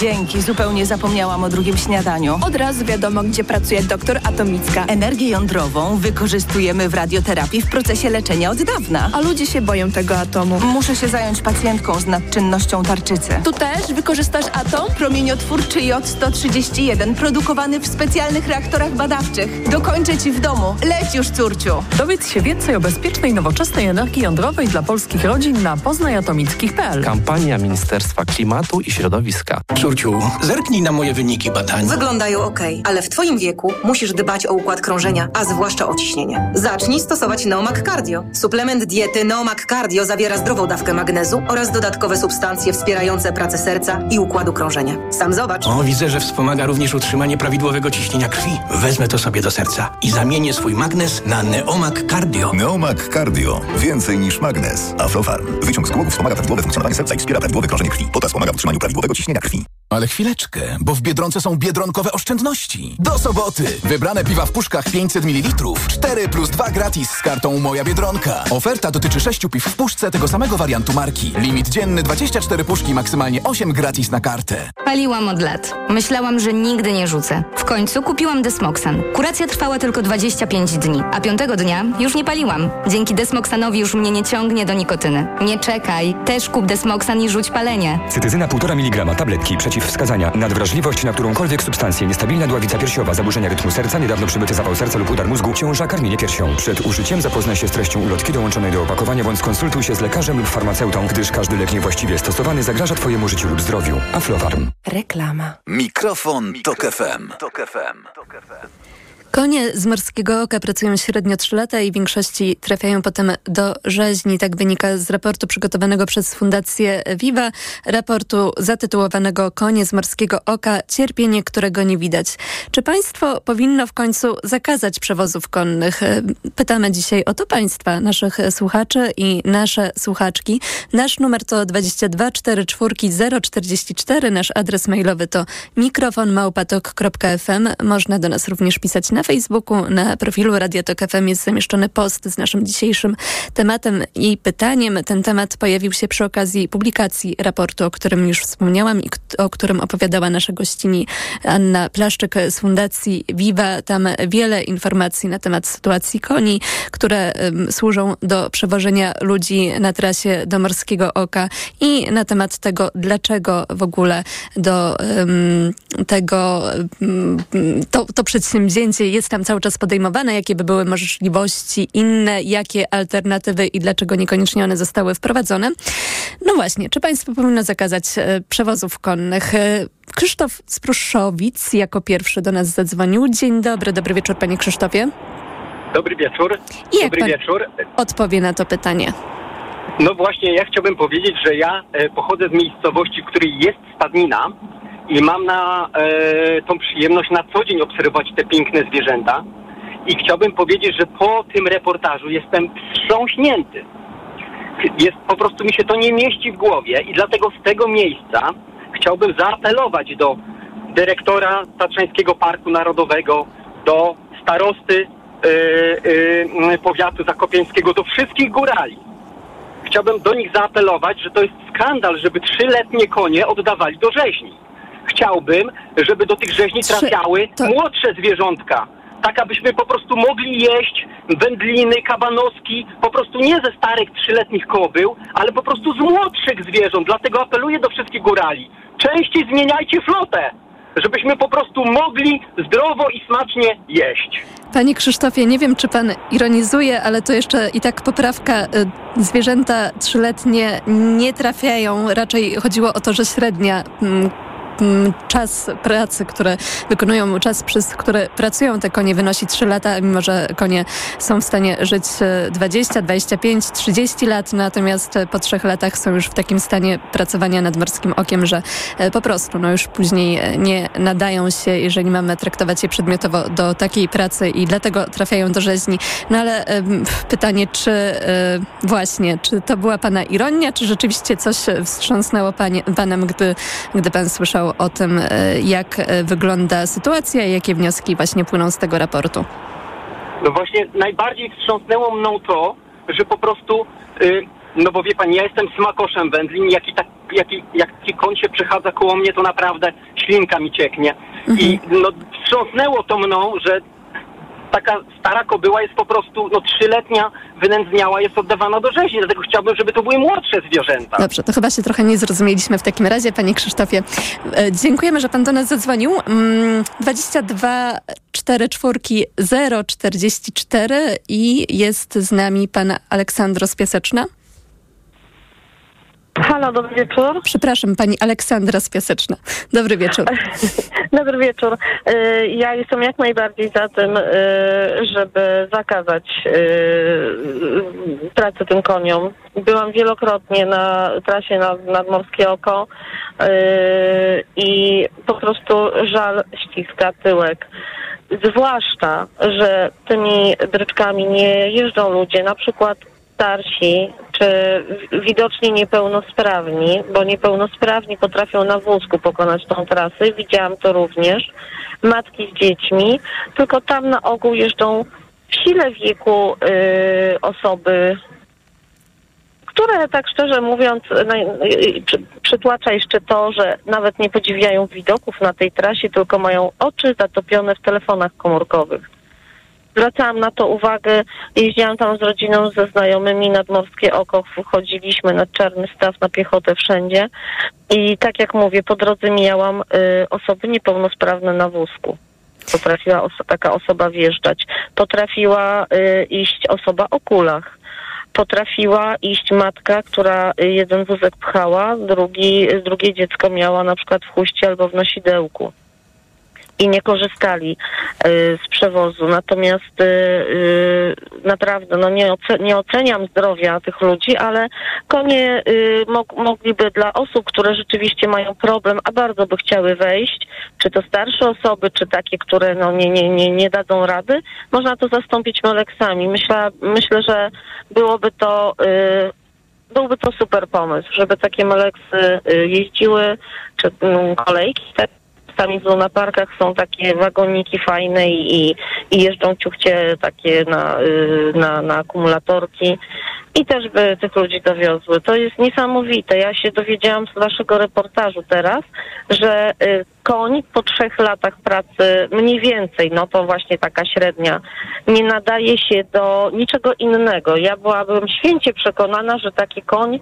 Dzięki, zupełnie zapomniałam o drugim śniadaniu. Od razu wiadomo, gdzie pracuje doktor Atomicka. Energię jądrową wykorzystujemy w radioterapii w procesie leczenia od dawna. A ludzie się boją tego atomu. Muszę się zająć pacjentką z nadczynnością tarczycy. Tu też wykorzystasz atom? Promieniotwórczy J-131, produkowany w specjalnych reaktorach badawczych. Dokończę ci w domu. Leć już, córciu. Dowiedz się więcej o bezpiecznej, nowoczesnej energii jądrowej dla polskich rodzin na poznajatomickich.pl. Kampania Ministerstwa Klimatu i Środowiska. Córciu, zerknij na moje wyniki badań. Wyglądają ok, ale w Twoim wieku musisz dbać o układ krążenia, a zwłaszcza o ciśnienie. Zacznij stosować Neomak Cardio. Suplement diety Neomak Cardio zawiera zdrową dawkę magnezu oraz dodatkowe substancje wspierające pracę serca i układu krążenia. Sam zobacz. O, widzę, że wspomaga również utrzymanie prawidłowego ciśnienia krwi. Wezmę to sobie do serca i zamienię swój magnez na Neomak Cardio. Neomak Cardio. Więcej niż magnez. Aflofarm. Wyciąg z głowy wspomaga prawidłowe funkcjonowanie serca i wspiera prawidłowe krążenie krwi. Potas pomaga w utrzymaniu prawidłowego ciśnienia krwi. Ale chwileczkę, bo w Biedronce są biedronkowe oszczędności. Do soboty! Wybrane piwa w puszkach 500 ml. 4 plus 2 gratis z kartą Moja Biedronka. Oferta dotyczy 6 piw w puszce tego samego wariantu marki. Limit dzienny 24 puszki, maksymalnie 8 gratis na kartę. Paliłam od lat. Myślałam, że nigdy nie rzucę. W końcu kupiłam Desmoxan. Kuracja trwała tylko 25 dni, a piątego dnia już nie paliłam. Dzięki Desmoxanowi już mnie nie ciągnie do nikotyny. Nie czekaj, też kup Desmoxan i rzuć palenie. Cytyzyna 1,5 mg tabletki przeciwwskazania. Nadwrażliwość na którąkolwiek substancję. Niestabilna dławica piersiowa. Zaburzenia rytmu serca. Niedawno przybyty zawał serca lub udar mózgu. Ciąża. Karmienie piersią. Przed użyciem zapoznaj się z treścią ulotki dołączonej do opakowania bądź skonsultuj się z lekarzem lub farmaceutą, gdyż każdy lek niewłaściwie stosowany zagraża Twojemu życiu lub zdrowiu. Aflofarm. Reklama. Mikrofon, Tok FM. Konie z Morskiego Oka pracują średnio 3 lata i w większości trafiają potem do rzeźni. Tak wynika z raportu przygotowanego przez Fundację Viva, raportu zatytułowanego Konie z Morskiego Oka, cierpienie, którego nie widać. Czy państwo powinno w końcu zakazać przewozów konnych? Pytamy dzisiaj o to państwa, naszych słuchaczy i nasze słuchaczki. Nasz numer to 22 44 044, nasz adres mailowy to mikrofonmałpatok.fm. Można do nas również pisać na Facebooku, na profilu Radio Tok FM jest zamieszczony post z naszym dzisiejszym tematem i pytaniem. Ten temat pojawił się przy okazji publikacji raportu, o którym już wspomniałam i o którym opowiadała nasza gościni Anna Plaszczyk z Fundacji Viva. Tam wiele informacji na temat sytuacji koni, które um, służą do przewożenia ludzi na trasie do Morskiego Oka i na temat tego, dlaczego w ogóle do um, tego um, to, to przedsięwzięcie jest tam cały czas podejmowane, jakie by były możliwości inne, jakie alternatywy i dlaczego niekoniecznie one zostały wprowadzone. No właśnie, czy państwo powinno zakazać e, przewozów konnych? E, Krzysztof z Pruszowic jako pierwszy do nas zadzwonił. Dzień dobry, dobry wieczór panie Krzysztofie. Dobry wieczór. I jak Dobry wieczór. odpowie na to pytanie? No właśnie, ja chciałbym powiedzieć, że ja e, pochodzę z miejscowości, w której jest stadnina i mam na e, tą przyjemność na co dzień obserwować te piękne zwierzęta. I chciałbym powiedzieć, że po tym reportażu jestem wstrząśnięty. Jest, po prostu mi się to nie mieści w głowie i dlatego z tego miejsca chciałbym zaapelować do dyrektora Tatrzańskiego Parku Narodowego, do starosty e, e, powiatu zakopiańskiego, do wszystkich górali. Chciałbym do nich zaapelować, że to jest skandal, żeby trzyletnie konie oddawali do rzeźni. Chciałbym, żeby do tych rzeźni Trzy- trafiały to- młodsze zwierzątka. Tak, abyśmy po prostu mogli jeść wędliny, kabanoski, po prostu nie ze starych trzyletnich kobył, ale po prostu z młodszych zwierząt. Dlatego apeluję do wszystkich górali. Częściej zmieniajcie flotę, żebyśmy po prostu mogli zdrowo i smacznie jeść. Panie Krzysztofie, nie wiem, czy pan ironizuje, ale to jeszcze i tak poprawka. y, Zwierzęta trzyletnie nie trafiają. Raczej chodziło o to, że średnia mm, czas pracy, które wykonują, czas przez który pracują te konie wynosi 3 lata, mimo że konie są w stanie żyć y, 20, 25, 30 lat, natomiast y, po trzech latach są już w takim stanie pracowania nad morskim okiem, że y, po prostu no już później y, nie nadają się, jeżeli mamy traktować je przedmiotowo do takiej pracy i dlatego trafiają do rzeźni. No ale pytanie, czy właśnie, czy to była pana ironia, czy rzeczywiście coś wstrząsnęło panem, gdy, gdy pan słyszał o tym, y, jak y, wygląda sytuacja i jakie wnioski właśnie płyną z tego raportu? No właśnie najbardziej wstrząsnęło mną to, że po prostu, y, no bo wie pani, ja jestem smakoszem wędlin, jaki tak, jaki, jak taki koń się przechadza koło mnie, to naprawdę ślinka mi cieknie. I no wstrząsnęło to mną, że taka stara kobyła jest po prostu, no trzyletnia, wynędzniała, jest oddawana do rzezi, dlatego chciałbym, żeby to były młodsze zwierzęta. Dobrze, to chyba się trochę nie zrozumieliśmy w takim razie, panie Krzysztofie. E, Dziękujemy, że pan do nas zadzwonił. Mm, 22 44 044 i jest z nami pan Aleksandro z Piaseczna. Halo, dobry wieczór. Przepraszam, pani Aleksandra z Piaseczna. Dobry wieczór. Dobry wieczór. Y, Ja jestem jak najbardziej za tym, y, żeby zakazać y, pracy tym koniom. Byłam wielokrotnie na trasie nad, nadmorskie oko i po prostu żal ściska tyłek. Zwłaszcza, że tymi dryczkami nie jeżdżą ludzie, na przykład starsi widocznie niepełnosprawni, bo niepełnosprawni potrafią na wózku pokonać tą trasę. Widziałam to również. Matki z dziećmi, tylko tam na ogół jeżdżą w sile wieku y, osoby, które tak szczerze mówiąc y, przy, przytłacza jeszcze to, że nawet nie podziwiają widoków na tej trasie, tylko mają oczy zatopione w telefonach komórkowych. Zwracałam na to uwagę, jeździłam tam z rodziną, ze znajomymi nad Morskie Oko, wchodziliśmy nad Czarny Staw na piechotę wszędzie i tak jak mówię, po drodze mijałam y, osoby niepełnosprawne na wózku. Potrafiła taka osoba wjeżdżać. Potrafiła y, iść osoba o kulach. Potrafiła iść matka, która y, jeden wózek pchała, drugi, drugie dziecko miała na przykład w chuście albo w nosidełku i nie korzystali y, z przewozu. Natomiast y, y, naprawdę no nie, nie oceniam zdrowia tych ludzi, ale konie mog- mogliby dla osób, które rzeczywiście mają problem, a bardzo by chciały wejść, czy to starsze osoby, czy takie, które no nie, nie, nie, nie dadzą rady, można to zastąpić moleksami. Myślę, myślę że byłoby to byłby to super pomysł, żeby takie moleksy y, jeździły, czy mm, kolejki, tak Czasami w lunaparkach są takie wagoniki fajne i, i jeżdżą ciuchcie takie na, y, na, na akumulatorki i też by tych ludzi dowiozły. To jest niesamowite. Ja się dowiedziałam z waszego reportażu teraz, że y, koń po trzech latach pracy, mniej więcej, no to właśnie taka średnia, nie nadaje się do niczego innego. Ja byłabym święcie przekonana, że taki koń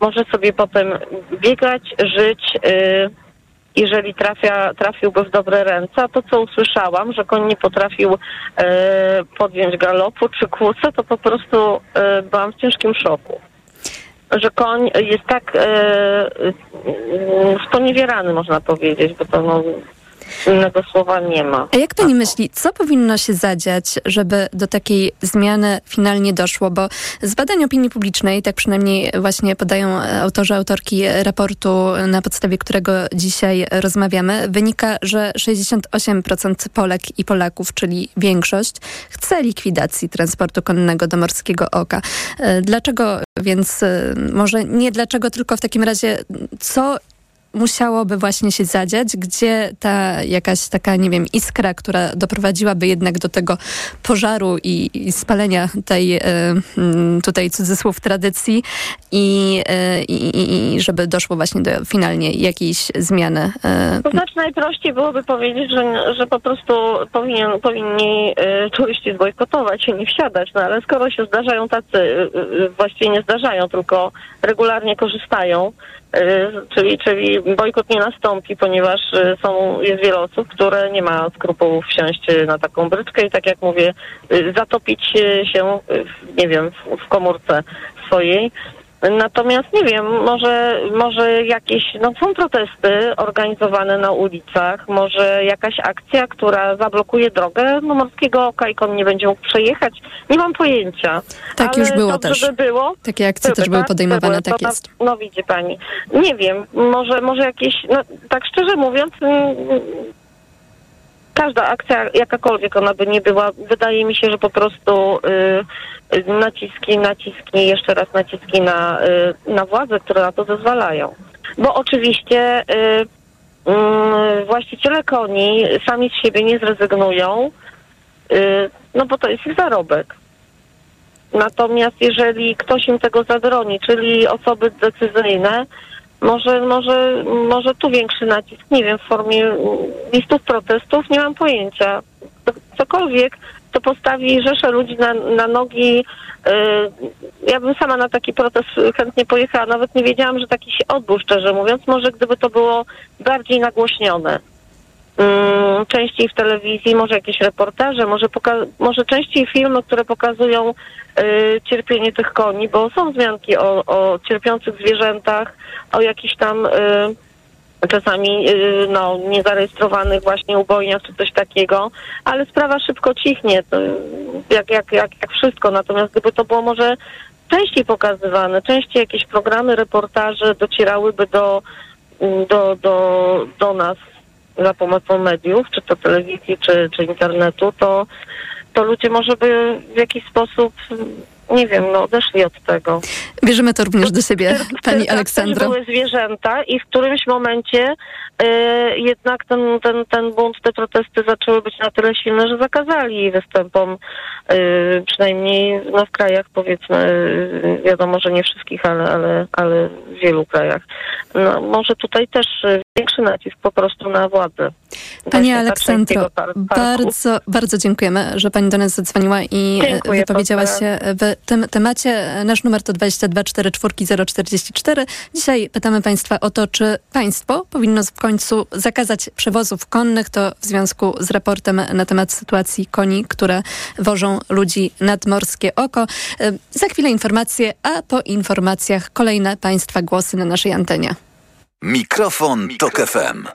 może sobie potem biegać, żyć, y, jeżeli trafia, trafiłby w dobre ręce, a to co usłyszałam, że koń nie potrafił e, podjąć galopu czy kłóce, to po prostu e, byłam w ciężkim szoku. Że koń jest tak e, sponiewierany, można powiedzieć, bo to no, innego słowa nie ma. A jak pani myśli, co powinno się zadziać, żeby do takiej zmiany finalnie doszło? Bo z badań opinii publicznej, tak przynajmniej właśnie podają autorzy, autorki raportu, na podstawie którego dzisiaj rozmawiamy, wynika, że 68% Polek i Polaków, czyli większość, chce likwidacji transportu konnego do Morskiego Oka. E, Dlaczego więc, e, może nie dlaczego, tylko w takim razie, co musiałoby właśnie się zadziać, gdzie ta jakaś taka, nie wiem, iskra, która doprowadziłaby jednak do tego pożaru i, i spalenia tej mm, tutaj cudzysłów tradycji i, e, i, i, i żeby doszło właśnie do finalnie jakiejś zmiany. e, To znaczy najprościej byłoby powiedzieć, że, że po prostu powinien, powinni y, turyści zbojkotować i nie wsiadać, no ale skoro się zdarzają tacy, y, y, właściwie nie zdarzają, tylko regularnie korzystają, y, czyli, czyli bojkot nie nastąpi, ponieważ y, są, jest wiele osób, które nie ma skrupułów wsiąść y, na taką bryczkę i tak jak mówię, y, zatopić y, się, y, w, nie wiem, w, w komórce swojej. Natomiast nie wiem, może, może jakieś, no są protesty organizowane na ulicach, może jakaś akcja, która zablokuje drogę do Morskiego Oka i kon nie będzie mógł przejechać. Nie mam pojęcia. Tak Ale już było dobrze też. By było. Takie akcje też były tak? podejmowane, tak To jest. No widzi pani. Nie wiem, może, może jakieś, no tak szczerze mówiąc, mm, każda akcja, jakakolwiek ona by nie była, wydaje mi się, że po prostu y, naciski, naciski, jeszcze raz naciski na, y, na władze, które na to zezwalają. Bo oczywiście y, y, właściciele koni sami z siebie nie zrezygnują, y, no bo to jest ich zarobek. Natomiast jeżeli ktoś im tego zabroni, czyli osoby decyzyjne, może, może, może tu większy nacisk, nie wiem, w formie listów protestów, nie mam pojęcia. Co- Cokolwiek, to postawi rzesze ludzi na, na nogi. Yy, ja bym sama na taki protest chętnie pojechała. Nawet nie wiedziałam, że taki się odbył, szczerze mówiąc. Może gdyby to było bardziej nagłośnione. Mm, częściej w telewizji, może jakieś reportaże, może, poka- może częściej filmy, które pokazują y, cierpienie tych koni, bo są wzmianki o, o cierpiących zwierzętach, o jakichś tam y, czasami y, no, niezarejestrowanych właśnie ubojniach czy coś takiego, ale sprawa szybko cichnie, to, jak, jak, jak, jak wszystko. Natomiast gdyby to było może częściej pokazywane, częściej jakieś programy, reportaże docierałyby do, do, do, do nas za pomocą mediów, czy to telewizji, czy, czy internetu, to, to ludzie może by w jakiś sposób nie wiem, no odeszli od tego. Bierzemy to również do siebie, pani Aleksandro. były zwierzęta i w którymś momencie e, jednak ten, ten, ten bunt, te protesty zaczęły być na tyle silne, że zakazali występom, e, przynajmniej no, w krajach powiedzmy, e, wiadomo, że nie wszystkich, ale, ale, ale w wielu krajach. No, może tutaj też większy nacisk po prostu na władzę. Pani Aleksandro, bardzo, bardzo dziękujemy, że Pani do nas zadzwoniła i Dziękuję, wypowiedziała się w tym temacie. Nasz numer to 22 44 044. Dzisiaj pytamy Państwa o to, czy państwo powinno w końcu zakazać przewozów konnych. To w związku z raportem na temat sytuacji koni, które wożą ludzi nad morskie oko. E, Za chwilę informacje, a po informacjach kolejne Państwa głosy na naszej antenie. Mikrofon, Tok FM.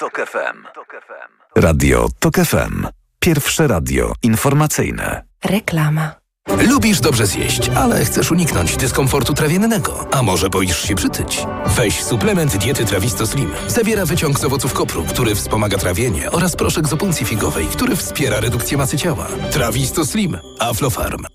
Radio Tok FM. Pierwsze radio informacyjne. Reklama. Lubisz dobrze zjeść, ale chcesz uniknąć dyskomfortu trawiennego. A może boisz się przytyć? Weź suplement diety Trawisto Slim. Zawiera wyciąg z owoców kopru, który wspomaga trawienie oraz proszek z opuncji figowej, który wspiera redukcję masy ciała. Trawisto Slim. Aflofarm.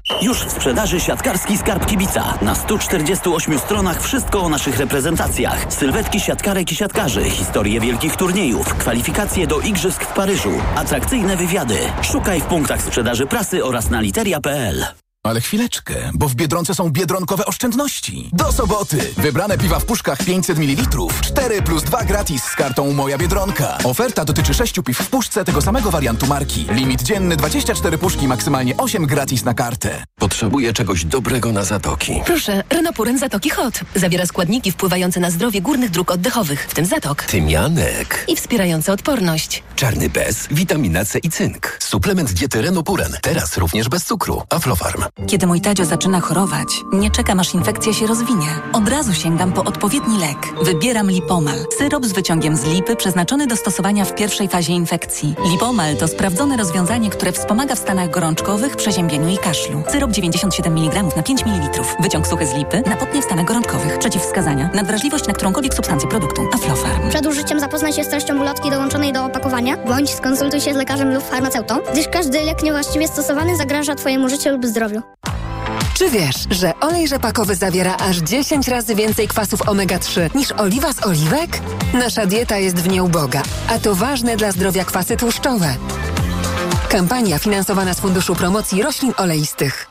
Już w sprzedaży siatkarski skarb kibica. Na 148 stronach wszystko o naszych reprezentacjach. Sylwetki siatkarek i siatkarzy, historie wielkich turniejów, kwalifikacje do igrzysk w Paryżu, atrakcyjne wywiady. Szukaj w punktach sprzedaży prasy oraz na literia.pl. Ale chwileczkę, bo w Biedronce są biedronkowe oszczędności. Do soboty! Wybrane piwa w puszkach 500 ml. 4 plus 2 gratis z kartą Moja Biedronka. Oferta dotyczy 6 piw w puszce tego samego wariantu marki. Limit dzienny 24 puszki, maksymalnie 8 gratis na kartę. Potrzebuję czegoś dobrego na zatoki. Proszę, Renopuren Zatoki Hot. Zawiera składniki wpływające na zdrowie górnych dróg oddechowych, w tym zatok. Tymianek. I wspierające odporność. Czarny bez, witamina C i cynk. Suplement diety Renopuren. Teraz również bez cukru. Aflofarm. Kiedy mój Tadzio zaczyna chorować, nie czekam aż infekcja się rozwinie. Od razu sięgam po odpowiedni lek. Wybieram Lipomal. Syrop z wyciągiem z lipy przeznaczony do stosowania w pierwszej fazie infekcji. Lipomal to sprawdzone rozwiązanie, które wspomaga w stanach gorączkowych, przeziębieniu i kaszlu. Syrop 97 mg na 5 ml. Wyciąg suchy z lipy na potnie w stanach gorączkowych. Przeciwwskazania. Nadwrażliwość na którąkolwiek substancję produktu. Aflofarm. Przed użyciem zapoznaj się z treścią ulotki dołączonej do opakowania, bądź skonsultuj się z lekarzem lub farmaceutą, gdyż każdy lek niewłaściwie stosowany zagraża Twojemu życiu lub zdrowiu. Czy wiesz, że olej rzepakowy zawiera aż 10 razy więcej kwasów omega-3 niż oliwa z oliwek? Nasza dieta jest w nie uboga, a to ważne dla zdrowia kwasy tłuszczowe. Kampania finansowana z Funduszu Promocji Roślin Oleistych.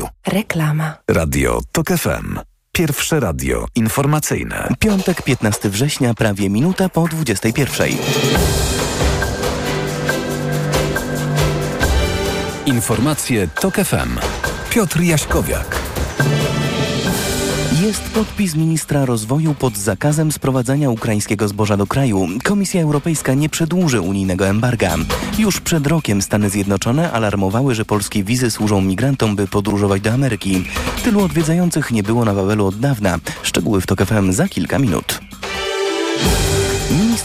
Reklama. Radio TOK FM. Pierwsze radio informacyjne. Piątek 15 września, prawie minuta po 21. Informacje TOK FM. Piotr Jaśkowiak. Jest podpis ministra rozwoju pod zakazem sprowadzania ukraińskiego zboża do kraju. Komisja Europejska nie przedłuży unijnego embarga. Już przed rokiem Stany Zjednoczone alarmowały, że polskie wizy służą migrantom, by podróżować do Ameryki. Tylu odwiedzających nie było na Wawelu od dawna. Szczegóły w TOK FM za kilka minut.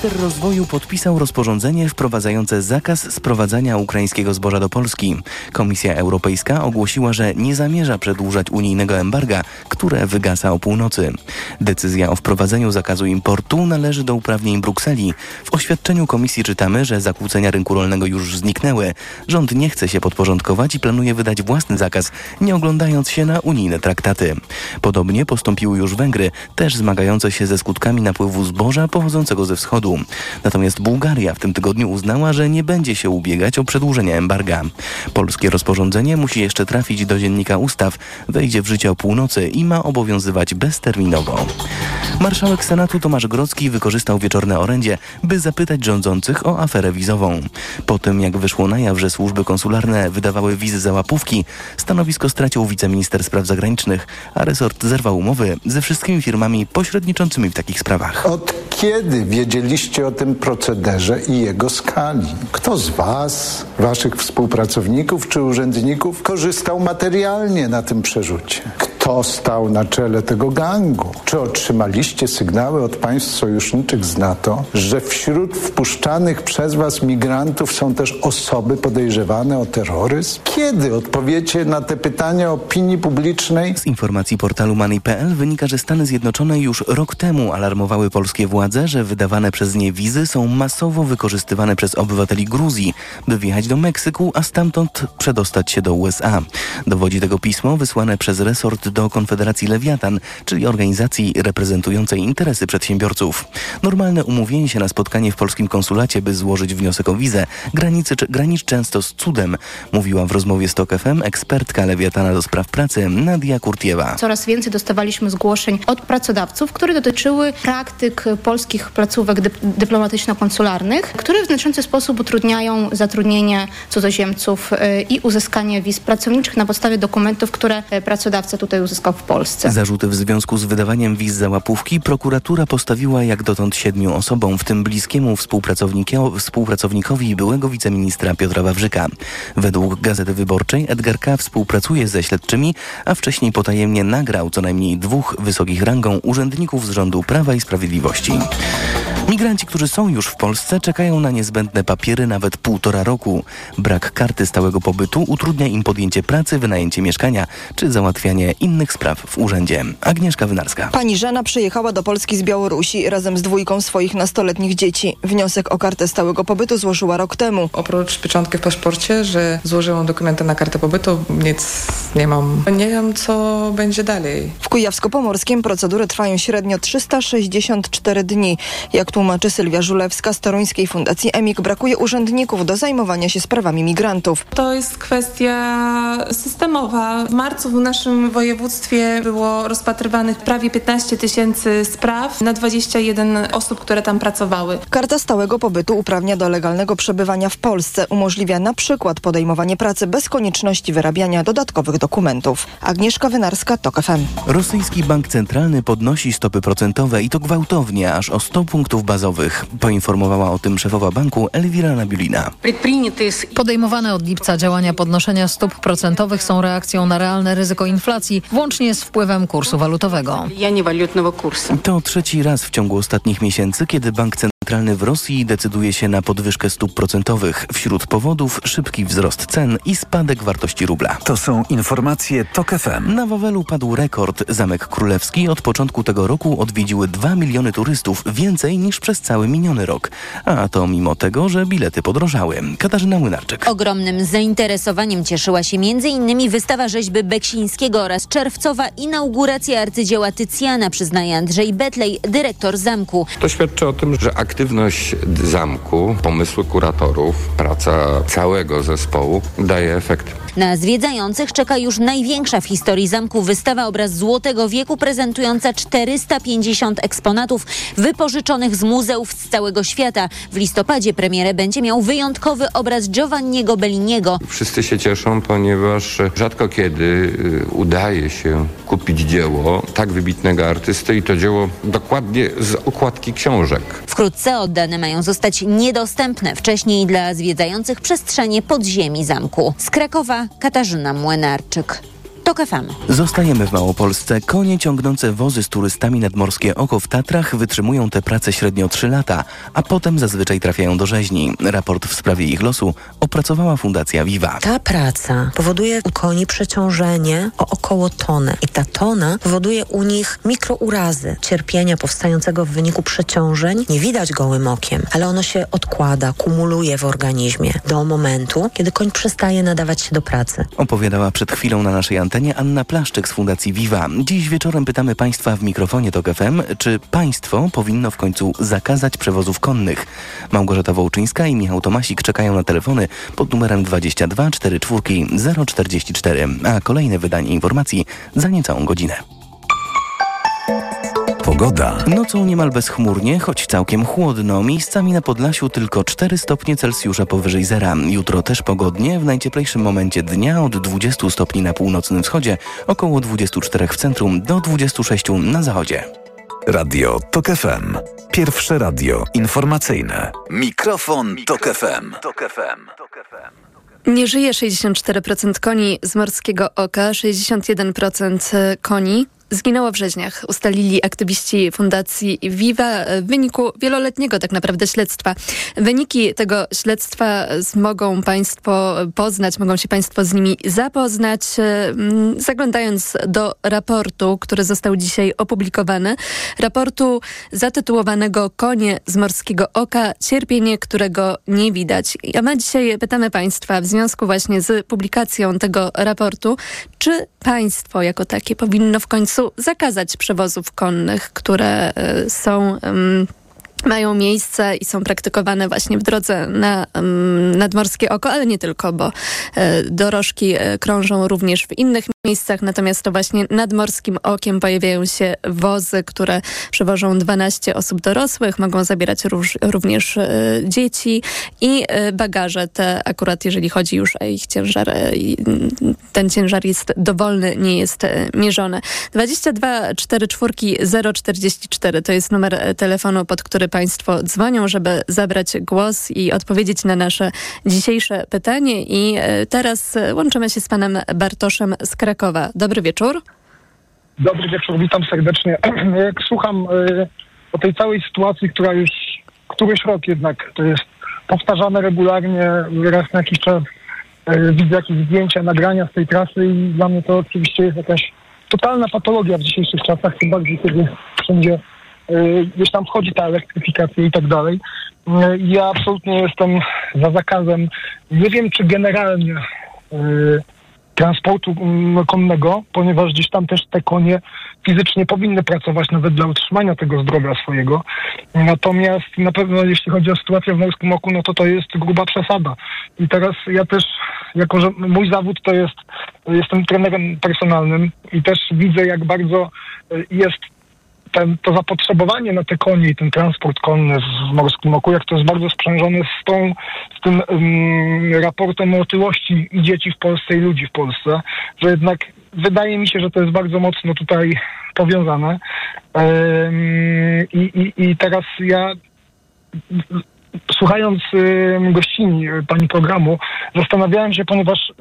Minister rozwoju podpisał rozporządzenie wprowadzające zakaz sprowadzania ukraińskiego zboża do Polski. Komisja Europejska ogłosiła, że nie zamierza przedłużać unijnego embarga, które wygasa o północy. Decyzja o wprowadzeniu zakazu importu należy do uprawnień Brukseli. W oświadczeniu komisji czytamy, że zakłócenia rynku rolnego już zniknęły. Rząd nie chce się podporządkować i planuje wydać własny zakaz, nie oglądając się na unijne traktaty. Podobnie postąpiły już Węgry, też zmagające się ze skutkami napływu zboża pochodzącego ze wschodu. Natomiast Bułgaria w tym tygodniu uznała, że nie będzie się ubiegać o przedłużenie embarga. Polskie rozporządzenie musi jeszcze trafić do dziennika ustaw, wejdzie w życie o północy i ma obowiązywać bezterminowo. Marszałek Senatu Tomasz Grocki wykorzystał wieczorne orędzie, by zapytać rządzących o aferę wizową. Po tym, jak wyszło na jaw, że służby konsularne wydawały wizy za łapówki, stanowisko stracił wiceminister spraw zagranicznych, a resort zerwał umowy ze wszystkimi firmami pośredniczącymi w takich sprawach. Od kiedy wiedzieliście o tym procederze i jego skali? Kto z Was, Waszych współpracowników czy urzędników korzystał materialnie na tym przerzucie? Kto stał na czele tego gangu? Czy otrzymaliście sygnały od państw sojuszniczych z NATO, że wśród wpuszczanych przez Was migrantów są też osoby podejrzewane o terroryzm? Kiedy odpowiecie na te pytania opinii publicznej? Z informacji portalu Money.pl wynika, że Stany Zjednoczone już rok temu alarmowały polskie władze, że wydawane przez nie wizy są masowo wykorzystywane przez obywateli Gruzji, by wjechać do Meksyku, a stamtąd przedostać się do USA. Dowodzi tego pismo wysłane przez resort do Konfederacji Lewiatan, czyli organizacji reprezentującej interesy przedsiębiorców. Normalne umówienie się na spotkanie w polskim konsulacie, by złożyć wniosek o wizę, granicy, graniczy często z cudem, mówiła w rozmowie z TOK FM ekspertka Lewiatana do spraw pracy Nadia Kurtiewa. Coraz więcej dostawaliśmy zgłoszeń od pracodawców, które dotyczyły praktyk polskich placówek dyp dyplomatyczno-konsularnych, które w znaczący sposób utrudniają zatrudnienie cudzoziemców y, i uzyskanie wiz pracowniczych na podstawie dokumentów, które y, pracodawca tutaj uzyskał w Polsce. Zarzuty w związku z wydawaniem wiz za łapówki prokuratura postawiła jak dotąd siedmiu osobom, w tym bliskiemu współpracownikowi byłego wiceministra Piotra Wawrzyka. Według Gazety Wyborczej Edgar K. współpracuje ze śledczymi, a wcześniej potajemnie nagrał co najmniej dwóch wysokich rangą urzędników z rządu Prawa i Sprawiedliwości. Migranci, którzy są już w Polsce, czekają na niezbędne papiery nawet półtora roku. Brak karty stałego pobytu utrudnia im podjęcie pracy, wynajęcie mieszkania czy załatwianie innych spraw w urzędzie. Agnieszka Wynarska. Pani Żana przyjechała do Polski z Białorusi razem z dwójką swoich nastoletnich dzieci. Wniosek o kartę stałego pobytu złożyła rok temu. Oprócz pieczątki w paszporcie, że złożyłam dokumenty na kartę pobytu, nic nie mam. Nie wiem, co będzie dalej. W Kujawsko-Pomorskim procedury trwają średnio 364 dni. Jak tłumaczy Sylwia Żulewska z Toruńskiej Fundacji EMIK, brakuje urzędników do zajmowania się sprawami migrantów. To jest kwestia systemowa. W marcu w naszym województwie było rozpatrywanych prawie 15 tysięcy spraw na 21 osób, które tam pracowały. Karta stałego pobytu uprawnia do legalnego przebywania w Polsce. Umożliwia na przykład podejmowanie pracy bez konieczności wyrabiania dodatkowych dokumentów. Agnieszka Wynarska, TOK FM. Rosyjski Bank Centralny podnosi stopy procentowe i to gwałtownie, aż o 100 punktów bazowych. Poinformowała o tym szefowa banku Elwira Nabiulina. Podejmowane od lipca działania podnoszenia stóp procentowych są reakcją na realne ryzyko inflacji, włącznie z wpływem kursu walutowego. To trzeci raz w ciągu ostatnich miesięcy, kiedy bank centralny w Rosji decyduje się na podwyżkę stóp procentowych. Wśród powodów szybki wzrost cen i spadek wartości rubla. To są informacje TOK FM. Na Wawelu padł rekord. Zamek Królewski od początku tego roku odwiedziły 2 miliony turystów, więcej niż przez cały miniony rok. A to mimo tego, że bilety podrożały. Katarzyna Młynarczyk. Ogromnym zainteresowaniem cieszyła się m.in. wystawa rzeźby Beksińskiego oraz czerwcowa inauguracja arcydzieła Tycjana, przyznaje Andrzej Betlej, dyrektor zamku. To świadczy o tym, że aktywność zamku, pomysły kuratorów, praca całego zespołu daje efekt. Na zwiedzających czeka już największa w historii zamku wystawa obraz Złotego Wieku prezentująca 450 eksponatów wypożyczonych z muzeów z całego świata. W listopadzie premierę będzie miał wyjątkowy obraz Giovanniego Belliniego. Wszyscy się cieszą, ponieważ rzadko kiedy y, udaje się kupić dzieło tak wybitnego artysty i to dzieło dokładnie z okładki książek. Wkrótce oddane mają zostać niedostępne wcześniej dla zwiedzających przestrzenie podziemi zamku. Z Krakowa Katarzyna Młynarczyk. TOK FM. Zostajemy w Małopolsce. Konie ciągnące wozy z turystami nad Morskie Oko w Tatrach wytrzymują tę pracę średnio 3 lata, a potem zazwyczaj trafiają do rzeźni. Raport w sprawie ich losu opracowała Fundacja Viva. Ta praca powoduje u koni przeciążenie o około tony i ta tona powoduje u nich mikrourazy, cierpienia powstającego w wyniku przeciążeń. Nie widać gołym okiem, ale ono się odkłada, kumuluje w organizmie do momentu, kiedy koń przestaje nadawać się do pracy. Opowiadała przed chwilą na naszej antenie Anna Plaszczyk z Fundacji Viva. Dziś wieczorem pytamy Państwa w mikrofonie TOK FM, czy państwo powinno w końcu zakazać przewozów konnych. Małgorzata Wołczyńska i Michał Tomasik czekają na telefony pod numerem 22 44 044, a kolejne wydanie informacji za niecałą godzinę. Pogoda. Nocą niemal bezchmurnie, choć całkiem chłodno. Miejscami na Podlasiu tylko 4 stopnie Celsjusza powyżej zera. Jutro też pogodnie, w najcieplejszym momencie dnia od 20 stopni na północnym wschodzie, około 24 w centrum do 26 na zachodzie. Radio TOK FM. Pierwsze radio informacyjne. Mikrofon, Tok FM. Nie żyje 64% koni z morskiego oka, 61% koni zginęło w rzeźniach, ustalili aktywiści Fundacji Viva w wyniku wieloletniego tak naprawdę śledztwa. Wyniki tego śledztwa mogą Państwo poznać, mogą się Państwo z nimi zapoznać, mm, zaglądając do raportu, który został dzisiaj opublikowany. Raportu zatytułowanego Konie z morskiego oka, cierpienie, którego nie widać. A my dzisiaj pytamy Państwa w związku właśnie z publikacją tego raportu, czy państwo jako takie powinno w końcu zakazać przewozów konnych, które e, są mają miejsce i są praktykowane właśnie w drodze na um, nadmorskie oko, ale nie tylko, bo e, dorożki e, krążą również w innych miejscach, natomiast to właśnie nad morskim okiem pojawiają się wozy, które przewożą 12 osób dorosłych, mogą zabierać również e, dzieci i bagaże te akurat jeżeli chodzi już o ich ciężar, ten ciężar jest dowolny, nie jest mierzony. 22 44 044 to jest numer telefonu, pod który Państwo dzwonią, żeby zabrać głos i odpowiedzieć na nasze dzisiejsze pytanie i e, teraz łączymy się z panem Bartoszem z Krakowa. Dobry wieczór. Dobry wieczór, witam serdecznie. Jak słucham y, o tej całej sytuacji, która już któryś rok jednak to jest powtarzane regularnie, raz na jakiś czas widzę jakieś zdjęcia, nagrania z tej trasy i dla mnie to oczywiście jest jakaś totalna patologia w dzisiejszych czasach, tym bardziej kiedy wszędzie gdzieś tam wchodzi ta elektryfikacja i tak dalej. Ja absolutnie jestem za zakazem. Nie wiem, czy generalnie transportu mm, konnego, ponieważ gdzieś tam też te konie fizycznie powinny pracować nawet dla utrzymania tego zdrowia swojego. Natomiast na pewno jeśli chodzi o sytuację w Morskim Oku, no to to jest gruba przesada. I teraz ja też, jako że mój zawód to jest, jestem trenerem personalnym i też widzę jak bardzo y, jest ten, to zapotrzebowanie na te konie i ten transport konny w Morskim Oku, jak to jest bardzo sprzężone z, tą, z tym um, raportem o otyłości dzieci w Polsce i ludzi w Polsce, że jednak wydaje mi się, że to jest bardzo mocno tutaj powiązane. Um, i, i, I teraz ja słuchając gościni y, pani programu, zastanawiałem się, ponieważ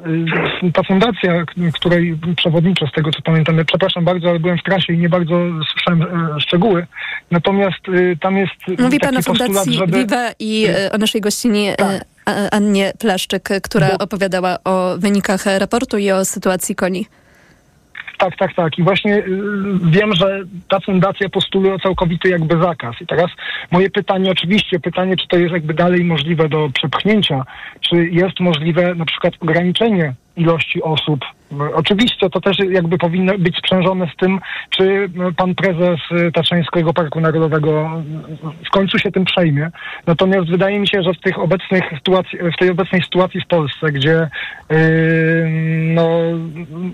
y, ta fundacja, której przewodniczę, z tego co pamiętam, ja przepraszam bardzo, ale byłem w trasie i nie bardzo słyszałem e, szczegóły. Natomiast tam jest. Mówi pan o Fundacji żeby... Viva i e, o naszej gościni e, tak. Annie Plaszczyk, która Bo... opowiadała o wynikach raportu i o sytuacji koni. Tak, tak, tak. I właśnie y, wiem, że ta fundacja postuluje całkowity jakby zakaz. I teraz moje pytanie, oczywiście pytanie, czy to jest jakby dalej możliwe do przepchnięcia, czy jest możliwe na przykład ograniczenie ilości osób. Oczywiście to też jakby powinno być sprzężone z tym, czy pan prezes Tatrzańskiego Parku Narodowego w końcu się tym przejmie. Natomiast wydaje mi się, że w tych obecnych sytuacji, w tej obecnej sytuacji w Polsce, gdzie yy, no,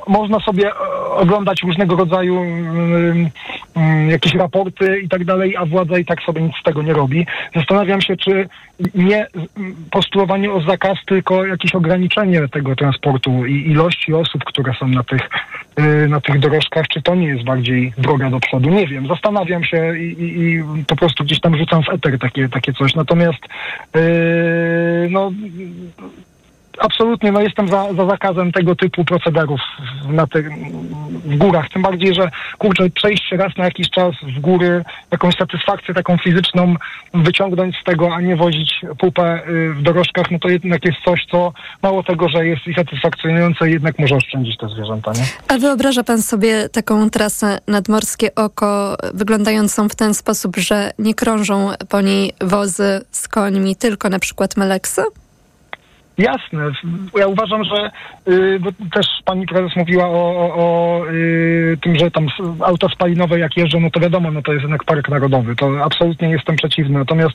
można sobie oglądać różnego rodzaju yy, yy, jakieś raporty i tak dalej, a władza i tak sobie nic z tego nie robi. Zastanawiam się, czy nie postulowanie o zakaz, tylko jakieś ograniczenie tego transportu i ilości osób, które są na tych, y, na tych dorożkach, czy to nie jest bardziej droga do przodu. Nie wiem, zastanawiam się i, i, i po prostu gdzieś tam rzucam w eter takie, takie coś. Natomiast yy, no absolutnie, no jestem za, za zakazem tego typu procederów na te, w górach. Tym bardziej, że kurczę, przejść raz na jakiś czas w góry, jakąś satysfakcję taką fizyczną wyciągnąć z tego, a nie wozić pupę y, w dorożkach, no to jednak jest coś, co mało tego, że jest i satysfakcjonujące, jednak może oszczędzić te zwierzęta, nie? A wyobraża pan sobie taką trasę nadmorskie oko, wyglądającą w ten sposób, że nie krążą po niej wozy z końmi, tylko na przykład meleksy? Jasne. Ja uważam, że y, bo też pani prezes mówiła o, o, y, tym, że tam auta spalinowe jak jeżdżą, no to wiadomo, no to jest jednak park narodowy. To absolutnie jestem przeciwny. Natomiast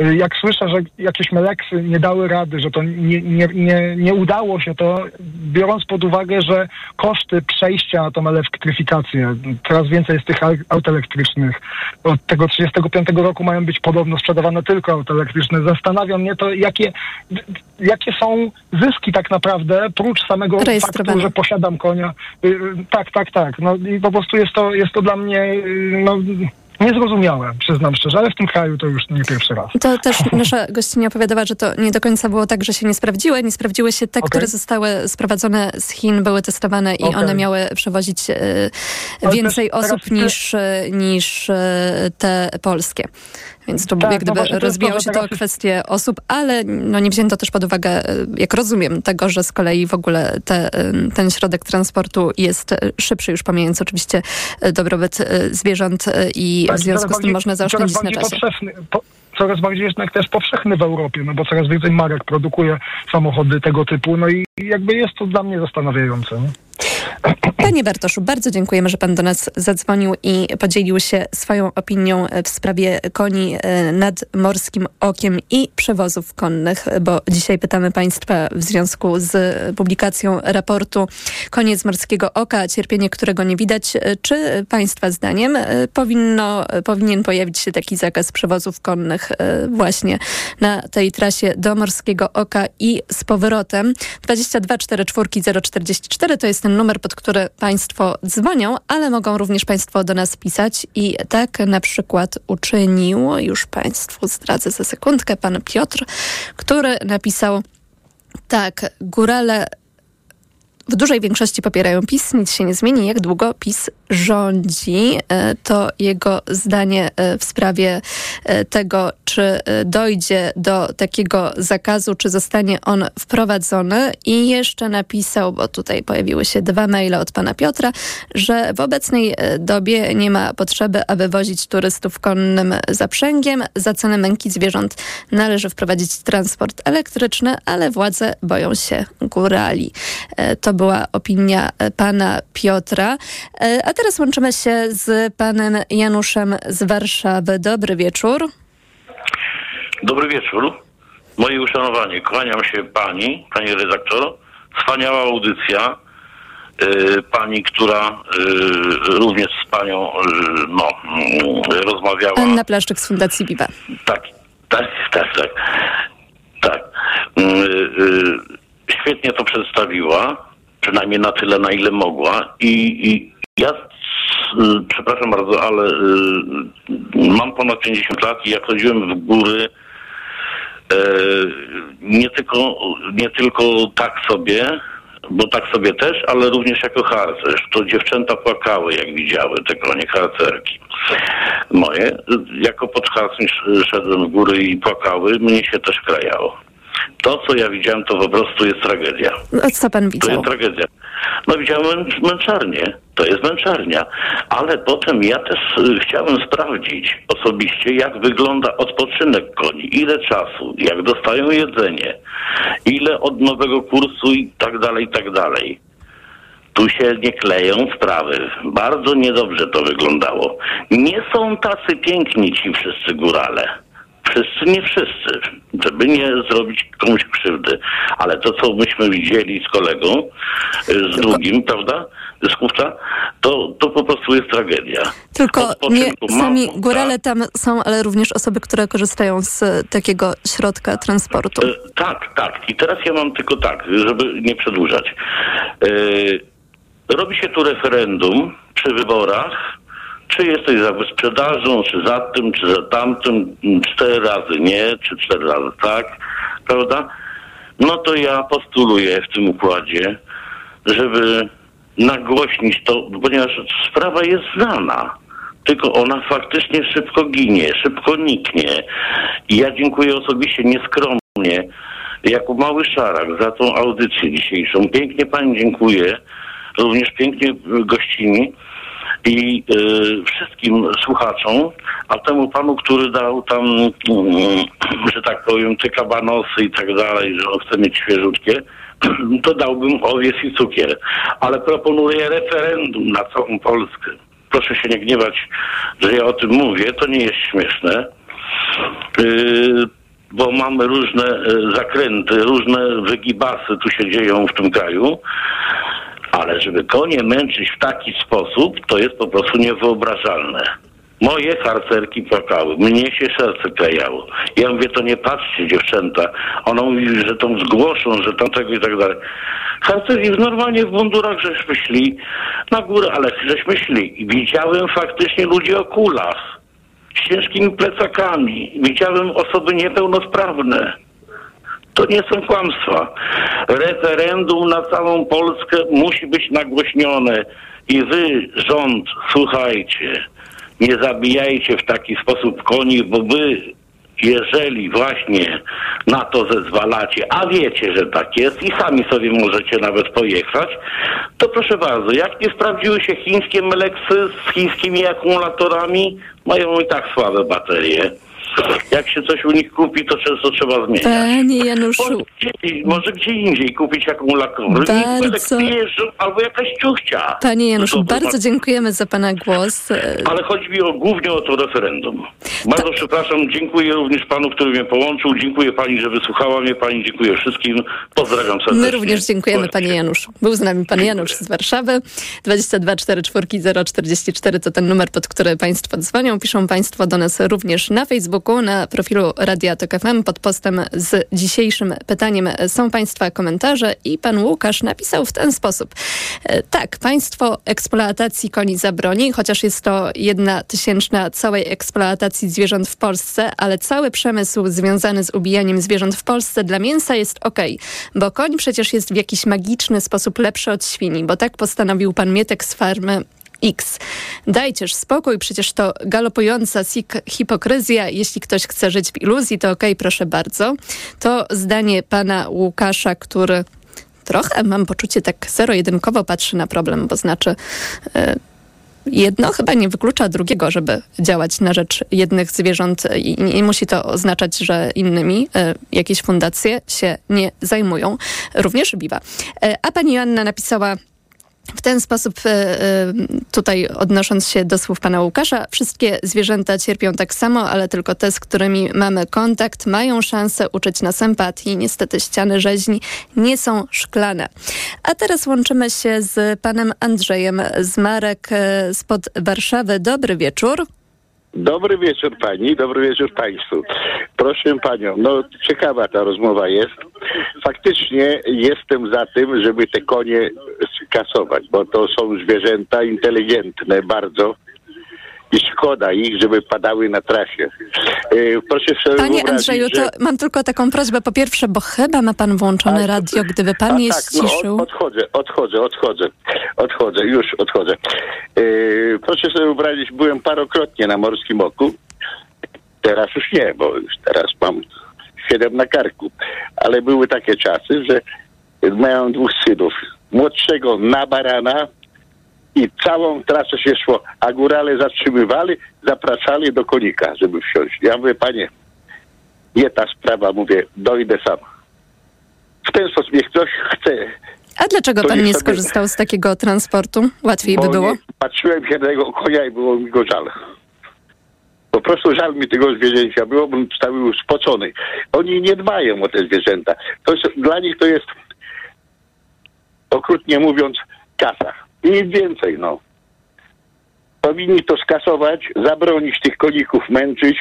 y, jak słyszę, że jakieś meleksy nie dały rady, że to nie, nie, nie, nie udało się, to biorąc pod uwagę, że koszty przejścia na tą elektryfikację, coraz więcej jest tych aut elektrycznych. Od tego 35 roku mają być podobno sprzedawane tylko auta elektryczne. Zastanawiam mnie to, jakie, jakie są zyski tak naprawdę, prócz samego faktu, że posiadam konia. Y, y, tak, tak, tak. No i po prostu jest to, jest to dla mnie y, no, Niezrozumiałe, przyznam szczerze, ale w tym kraju to już nie pierwszy raz. To też nasza gościnia opowiadała, że to nie do końca było tak, że się nie sprawdziły. Nie sprawdziły się te, okay. które zostały sprowadzone z Chin, były testowane i okay. one miały przewozić e, więcej osób niż, niż e, te polskie. Więc to tak, jak no gdyby no rozbijało się to o kwestię osób, ale no nie wzięto też pod uwagę, e, jak rozumiem, tego, że z kolei w ogóle te, e, ten środek transportu jest e, szybszy, już pomijając oczywiście dobrobyt zwierząt i tak, w związku z tym można zaoszczędzić na czasie. Coraz bardziej jednak też powszechny w Europie, no bo coraz więcej marek produkuje samochody tego typu, no i jakby jest to dla mnie zastanawiające. Nie? Panie Bartoszu, bardzo dziękujemy, że pan do nas zadzwonił i podzielił się swoją opinią w sprawie koni e, nad morskim okiem i przewozów konnych, bo dzisiaj pytamy państwa w związku z publikacją raportu Koniec morskiego oka, cierpienie którego nie widać. Czy państwa zdaniem e, powinno, powinien pojawić się taki zakaz przewozów konnych e, właśnie na tej trasie do morskiego oka i z powrotem? 22 44 044 to jest ten numer, pod który Państwo dzwonią, ale mogą również Państwo do nas pisać i tak na przykład uczynił, już Państwu zdradzę za sekundkę, pan Piotr, który napisał tak, górale w dużej większości popierają PiS, nic się nie zmieni, jak długo PiS rządzi. E, to jego zdanie e, w sprawie e, tego, czy dojdzie do takiego zakazu, czy zostanie on wprowadzony. I jeszcze napisał, bo tutaj pojawiły się dwa maile od pana Piotra, że w obecnej dobie nie ma potrzeby, aby wozić turystów konnym zaprzęgiem. Za cenę męki zwierząt należy wprowadzić transport elektryczny, ale władze boją się górali. To była opinia pana Piotra. A teraz łączymy się z panem Januszem z Warszawy. Dobry wieczór. Dobry wieczór. Moje uszanowanie. Kłaniam się pani, pani redaktor. Wspaniała audycja. Yy, pani, która yy, również z panią yy, no, rozmawiała. Anna Plaszczyk z Fundacji Viva. Tak, tak, tak, tak. tak. Świetnie to przedstawiła przynajmniej na tyle, na ile mogła. I, i ja, przepraszam bardzo, ale y, mam ponad 50 lat i jak chodziłem w góry, y, nie tylko, nie tylko tak sobie, bo tak sobie też, ale również jako harcerz. To dziewczęta płakały, jak widziały te konie harcerki moje. Jako podharcerz szedłem w góry i płakały, mnie się też krajało. To, co ja widziałem, to po prostu jest tragedia. A co pan widział? To jest tragedia. No widziałem męczarnię. To jest męczarnia. Ale potem ja też y, chciałem sprawdzić osobiście, jak wygląda odpoczynek koni. Ile czasu, jak dostają jedzenie, ile od nowego kursu i tak dalej, i tak dalej. Tu się nie kleją sprawy. Bardzo niedobrze to wyglądało. Nie są tacy piękni ci wszyscy górale. Wszyscy, nie wszyscy, żeby nie zrobić komuś krzywdy. Ale to, co myśmy widzieli z kolegą, y, z drugim, prawda, z Kówca, to, to po prostu jest tragedia. Tylko nie sami górale tam są, ale również osoby, które korzystają z takiego środka transportu. E, tak, tak. I teraz ja mam tylko tak, żeby nie przedłużać. E, robi się tu referendum przy wyborach czy jesteś za wyprzedażą, czy za tym, czy za tamtym, cztery razy nie, czy cztery razy tak, prawda? no to ja postuluję w tym układzie, żeby nagłośnić to, ponieważ sprawa jest znana. Tylko ona faktycznie szybko ginie, szybko niknie. I ja dziękuję osobiście nieskromnie, jako mały szarak, za tą audycję dzisiejszą. Pięknie pani dziękuję, również pięknie gościni i y, wszystkim słuchaczom, a temu panu, który dał tam, mm, że tak powiem, te kabanosy i tak dalej, że on chce mieć świeżutkie, to dałbym owiec i cukier. Ale proponuję referendum na całą Polskę. Proszę się nie gniewać, że ja o tym mówię, to nie jest śmieszne. Yy, bo mamy różne y, zakręty, różne wygibasy tu się dzieją w tym kraju. Ale żeby konie męczyć w taki sposób, to jest po prostu niewyobrażalne. Moje harcerki płakały, mnie się serce klejało. Ja mówię, to nie patrzcie dziewczęta. Ona mówi, że to zgłoszą, że tamtego i tak dalej. Harcerki normalnie w mundurach żeśmy szli na górę, ale żeśmy szli. I widziałem faktycznie ludzi o kulach, z ciężkimi plecakami. Widziałem osoby niepełnosprawne. To nie są kłamstwa. Referendum na całą Polskę musi być nagłośnione. I wy, rząd, słuchajcie, nie zabijajcie w taki sposób koni, bo wy, jeżeli właśnie na to zezwalacie, a wiecie, że tak jest i sami sobie możecie nawet pojechać, to proszę bardzo, jak nie sprawdziły się chińskie meleksy z chińskimi akumulatorami, mają i tak słabe baterie. Jak się coś u nich kupi, to często trzeba zmieniać. Panie Januszu. Może gdzie, może gdzie indziej kupić akumulator. Bardzo. Albo jakaś ciuchcia. Panie Januszu, To- to- bardzo dziękujemy za Pana głos. Ale chodzi mi o, głównie o to referendum. Bardzo przepraszam, dziękuję również panu, który mnie połączył. Dziękuję pani, że wysłuchała mnie pani. Dziękuję wszystkim. Pozdrawiam serdecznie. My również dziękujemy Panie Januszu. Był z nami Pan Janusz z Warszawy. 22 44 044 to ten numer, pod który Państwo dzwonią. Piszą Państwo do nas również na Facebooku, na profilu Radia Tok FM pod postem z dzisiejszym pytaniem są Państwa komentarze i Pan Łukasz napisał w ten sposób. E, Tak, państwo eksploatacji koni zabroni, chociaż jest to jedna tysięczna całej eksploatacji zwierząt w Polsce, ale cały przemysł związany z ubijaniem zwierząt w Polsce dla mięsa jest ok, bo koń przecież jest w jakiś magiczny sposób lepszy od świni, bo tak postanowił pan Mietek z farmy X. Dajcież spokój, przecież to galopująca hipokryzja. Jeśli ktoś chce żyć w iluzji, to okej, proszę bardzo. To zdanie pana Łukasza, który trochę mam poczucie tak zero-jedynkowo patrzy na problem, bo znaczy e, jedno chyba nie wyklucza drugiego, żeby działać na rzecz jednych zwierząt i nie musi to oznaczać, że innymi e, jakieś fundacje się nie zajmują. Również biwa. E, a pani Joanna napisała w ten sposób, e, e, tutaj odnosząc się do słów pana Łukasza, wszystkie zwierzęta cierpią tak samo, ale tylko te, z którymi mamy kontakt, mają szansę uczyć nas empatii. Niestety ściany rzeźni nie są szklane. A teraz łączymy się z panem Andrzejem z Marek e, spod Warszawy. Dobry wieczór. Dobry wieczór pani, dobry wieczór państwu. Proszę panią, no ciekawa ta rozmowa jest. Faktycznie jestem za tym, żeby te konie skasować, bo to są zwierzęta inteligentne bardzo i szkoda ich, żeby padały na trasie. E, Proszę sobie Panie wyobrazić, Andrzeju, że... to mam tylko taką prośbę. Po pierwsze, bo chyba ma pan włączone radio. Gdyby pan A je tak, no, ściszył. odchodzę, odchodzę, odchodzę, odchodzę, już odchodzę. E, proszę sobie wyobrazić, byłem parokrotnie na Morskim Oku. Teraz już nie, bo już teraz mam siedem na karku. Ale były takie czasy, że miałem dwóch synów. Młodszego na barana i całą trasę się szło, a górale zatrzymywali, zapraszali do konika, żeby wsiąść. Ja mówię, panie, nie ta sprawa, mówię, dojdę sam. W ten sposób, niech ktoś chce A dlaczego pan nie sobie- skorzystał z takiego transportu? Łatwiej by było? nie- patrzyłem się na jego konia i było mi go żal. Po prostu żal mi tego zwierzęcia było, cały był spocony. Oni nie dbają o te zwierzęta. To jest, dla nich to jest, okrutnie mówiąc, kasa. I nic więcej, no. Powinni to skasować, zabronić tych koników męczyć,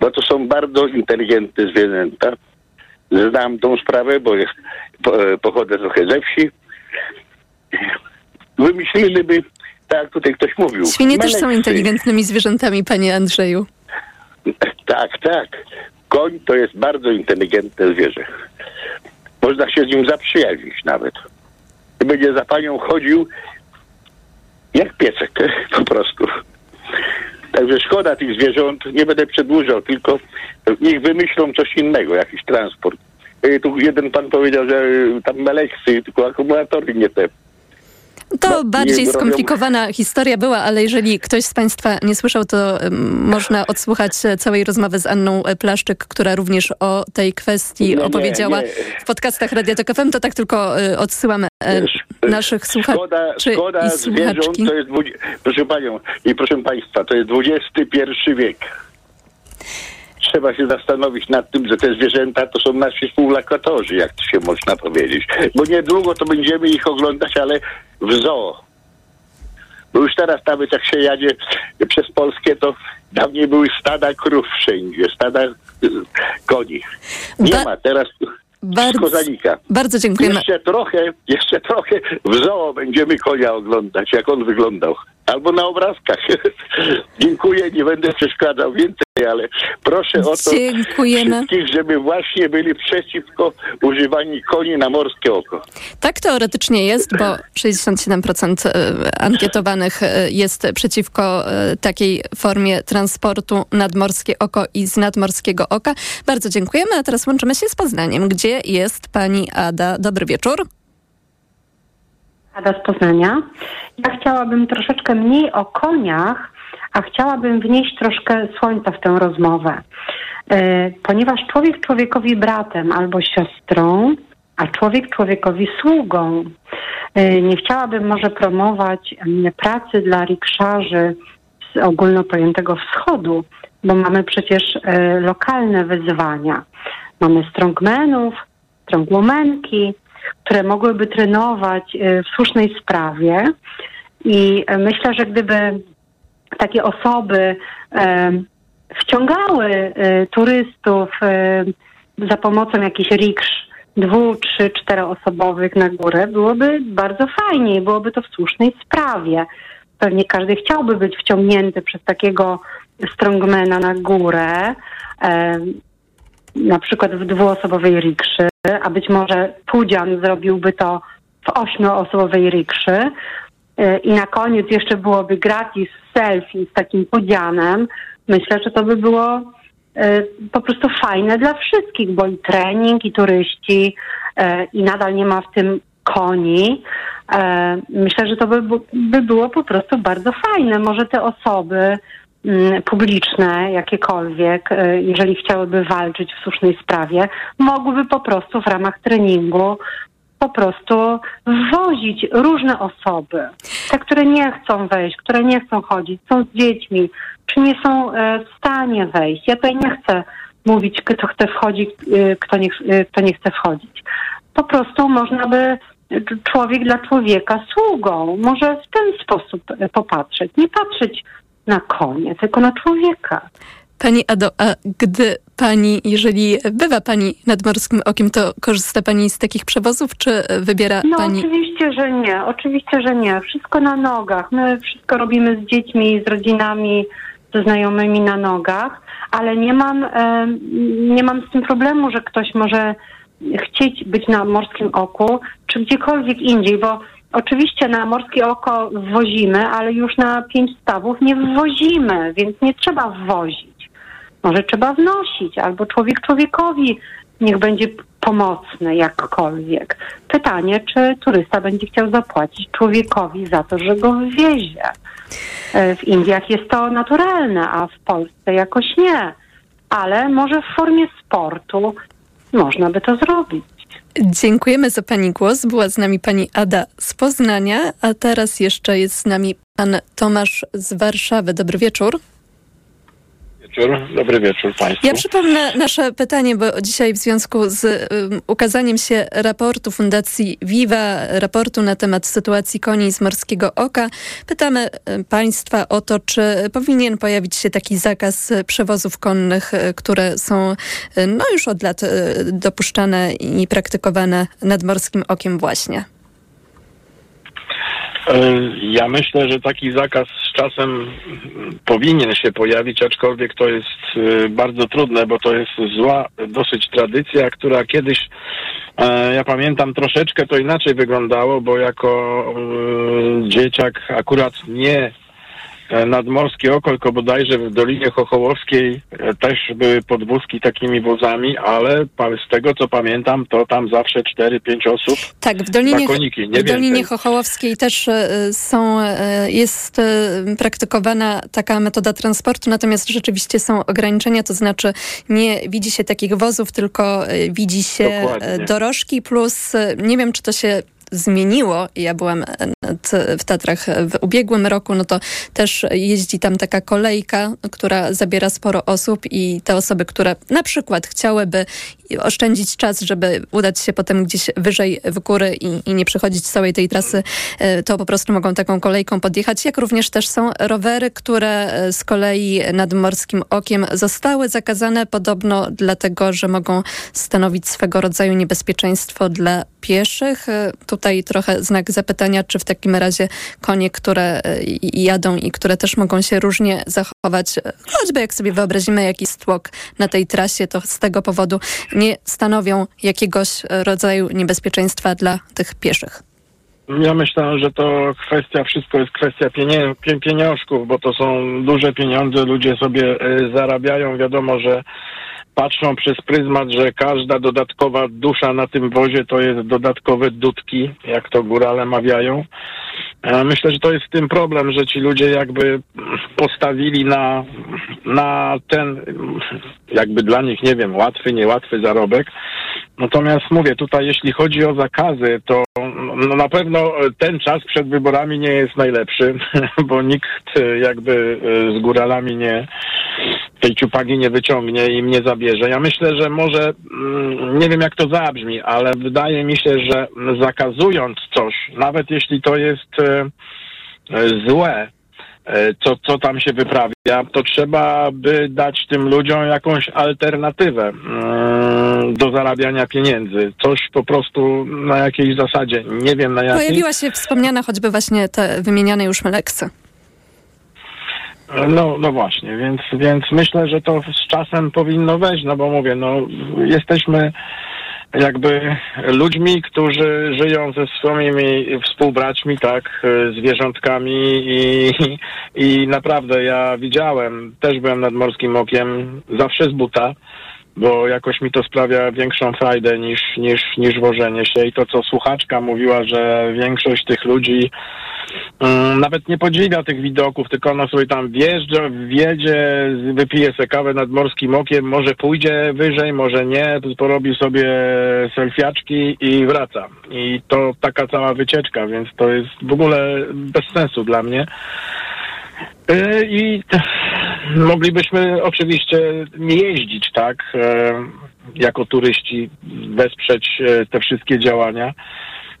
bo to są bardzo inteligentne zwierzęta. Znam tą sprawę, bo jest, po, pochodzę trochę ze wsi. Wymyśliliby, tak tutaj ktoś mówił. Świnie też są inteligentnymi zwierzętami, panie Andrzeju. Tak, tak. Koń to jest bardzo inteligentne zwierzę. Można się z nim zaprzyjaźnić nawet. Będzie za panią chodził jak piecek, po prostu. Także szkoda tych zwierząt, nie będę przedłużał, tylko niech wymyślą coś innego, jakiś transport. Y, Tu jeden pan powiedział, że y, tam meleksy, tylko akumulatory nie te. To No, bardziej robią- skomplikowana historia była, ale jeżeli ktoś z Państwa nie słyszał, to można odsłuchać e, całej rozmowy z Anną e, Plaszczyk, która również o tej kwestii Nie, nie, opowiedziała nie. w podcastach Radia Tok FM. To tak tylko y, odsyłam e, naszych słuchaczy Szkoda, i szkoda zwierząt słuchaczki. to jest, proszę panią i proszę państwa, to jest XXI wiek. Trzeba się zastanowić nad tym, że te zwierzęta to są nasi współlokatorzy, jak to się można powiedzieć. Bo niedługo to będziemy ich oglądać, ale w zoo. Bo już teraz nawet jak się jadzie przez Polskę, to dawniej były stada krów wszędzie, stada y, koni. Nie ma, teraz wszystko zanika. Bardzo dziękujemy. Jeszcze trochę, jeszcze trochę w zoo będziemy konia oglądać, jak on wyglądał. Albo na obrazkach. Dziękuję, nie będę przeszkadzał więcej, ale proszę o to Dziękujemy. wszystkich, żeby właśnie byli przeciwko używaniu koni na morskie oko. Tak teoretycznie jest, bo 67% e, ankietowanych e, jest przeciwko e, takiej formie transportu nadmorskie oko i z nadmorskiego oka. Bardzo dziękujemy, a teraz łączymy się z Poznaniem, gdzie jest pani Ada. Dobry wieczór. Ada z Poznania. Ja chciałabym troszeczkę mniej o koniach, a chciałabym wnieść troszkę słońca w tę rozmowę. E, Ponieważ człowiek człowiekowi bratem albo siostrą, a człowiek człowiekowi sługą. E, Nie chciałabym może promować mm, pracy dla rikszarzy z ogólnopojętego wschodu, bo mamy przecież e, lokalne wyzwania. Mamy strongmenów, strongwomanki, które mogłyby trenować e, w słusznej sprawie. I e, myślę, że gdyby takie osoby e, wciągały e, turystów za pomocą jakichś riksz dwu, trzy, czteroosobowych na górę, byłoby bardzo fajnie i byłoby to w słusznej sprawie. Pewnie każdy chciałby być wciągnięty przez takiego strongmana na górę, na przykład w dwuosobowej rikszy, a być może Pudzian zrobiłby to w ośmioosobowej rikszy. E, I na koniec jeszcze byłoby gratis selfie z takim Pudzianem. Myślę, że to by było e, po prostu fajne dla wszystkich, bo i trening, i turyści, e, i nadal nie ma w tym koni. Myślę, że to by, by było po prostu bardzo fajne. Może te osoby publiczne, jakiekolwiek, e, jeżeli chciałyby walczyć w słusznej sprawie, mogłyby po prostu w ramach treningu po prostu wwozić różne osoby. Te, które nie chcą wejść, które nie chcą chodzić, są z dziećmi, czy nie są e, w stanie wejść. Ja tutaj nie chcę mówić, kto chce wchodzić, e, kto nie, kto nie chce wchodzić. Po prostu można by człowiek dla człowieka sługą. Może w ten sposób popatrzeć. Nie patrzeć na konie, tylko na człowieka. Pani Ado, a gdy pani, jeżeli bywa pani nad morskim okiem, to korzysta pani z takich przewozów, czy wybiera No pani... oczywiście, że nie. Oczywiście, że nie. Wszystko na nogach. My wszystko robimy z dziećmi, z rodzinami, ze znajomymi na nogach, ale nie mam, nie mam z tym problemu, że ktoś może chcieć być na morskim oku, czy gdziekolwiek indziej, bo oczywiście na morskie oko wwozimy, ale już na pięć stawów nie wwozimy, więc nie trzeba wwozić. Może trzeba wnosić, albo człowiek człowiekowi niech będzie pomocny jakkolwiek. Pytanie, czy turysta będzie chciał zapłacić człowiekowi za to, że go wywiezie. E, W Indiach jest to naturalne, a w Polsce jakoś nie. Ale może w formie sportu można by to zrobić. Dziękujemy za pani głos. Była z nami pani Ada z Poznania, a teraz jeszcze jest z nami pan Tomasz z Warszawy. Dobry wieczór. Wieczór. Dobry wieczór Państwu. Ja przypomnę nasze pytanie, bo dzisiaj w związku z um, ukazaniem się raportu Fundacji Viva, raportu na temat sytuacji koni z Morskiego Oka, pytamy Państwa o to, czy powinien pojawić się taki zakaz przewozów konnych, e, które są e, no już od lat e, dopuszczane i praktykowane nad Morskim Okiem właśnie. E, Ja myślę, że taki zakaz z czasem powinien się pojawić, aczkolwiek to jest e, bardzo trudne, bo to jest zła dosyć tradycja, która kiedyś E, ja pamiętam troszeczkę to inaczej wyglądało, bo jako dzieciak akurat nie nadmorskie oko, tylko bodajże w Dolinie Chochołowskiej e, też były podwózki takimi wozami, ale z tego co pamiętam, to tam zawsze 4-5 osób. Tak, w Dolinie, koniki, w Dolinie Chochołowskiej też e, są, jest praktykowana taka metoda transportu, natomiast rzeczywiście są ograniczenia, to znaczy nie widzi się takich wozów, tylko widzi się Dokładnie. dorożki plus, nie wiem czy to się zmieniło. Ja byłam w Tatrach w ubiegłym roku, no to też jeździ tam taka kolejka, która zabiera sporo osób i te osoby, które na przykład chciałyby oszczędzić czas, żeby udać się potem gdzieś wyżej w góry i, i nie przechodzić całej tej trasy, e, to po prostu mogą taką kolejką podjechać. Jak również też są rowery, które e, z kolei nad Morskim Okiem zostały zakazane podobno dlatego, że mogą stanowić swego rodzaju niebezpieczeństwo dla pieszych. E, tutaj trochę znak zapytania, czy w takim razie konie, które jadą i które też mogą się różnie zachować, choćby jak sobie wyobrazimy jakiś stłok na tej trasie, to z tego powodu nie stanowią jakiegoś rodzaju niebezpieczeństwa dla tych pieszych? Ja myślę, że to kwestia, wszystko jest kwestia pieniążków, bo to są duże pieniądze, ludzie sobie y, zarabiają. Wiadomo, że patrzą przez pryzmat, że każda dodatkowa dusza na tym wozie to jest dodatkowe dudki, jak to górale mawiają. E, myślę, że to jest tym problem, że ci ludzie jakby postawili na, na ten, jakby dla nich, nie wiem, łatwy, niełatwy zarobek. Natomiast mówię, tutaj jeśli chodzi o zakazy, to no na pewno ten czas przed wyborami nie jest najlepszy, bo nikt jakby e, z góralami nie, tej ciupagi nie wyciągnie i mnie zabierze. Ja myślę, że może, mm, nie wiem jak to zabrzmi, ale wydaje mi się, że zakazując coś, nawet jeśli to jest e, e, złe, e, co, co tam się wyprawia, to trzeba by dać tym ludziom jakąś alternatywę mm, do zarabiania pieniędzy. Coś po prostu na jakiejś zasadzie. Nie wiem na jakiej. Pojawiła się wspomniana choćby właśnie te wymieniane już meleksy. No, no właśnie, więc, więc myślę, że to z czasem powinno wejść, no bo mówię, no jesteśmy jakby ludźmi, którzy żyją ze swoimi współbraćmi, tak, zwierzątkami i, i naprawdę ja widziałem, też byłem nad Morskim Okiem, zawsze z buta, bo jakoś mi to sprawia większą frajdę niż, niż, niż wożenie się i to, co słuchaczka mówiła, że większość tych ludzi Mm, nawet nie podziwia tych widoków, tylko ona sobie tam wjeżdża, wjedzie, wypije sobie kawę nad morskim okiem, może pójdzie wyżej, może nie, porobi sobie selfiaczki i wraca. I to taka cała wycieczka, więc to jest w ogóle bez sensu dla mnie. Y, I moglibyśmy oczywiście nie jeździć, tak, y, jako turyści, wesprzeć y, te wszystkie działania.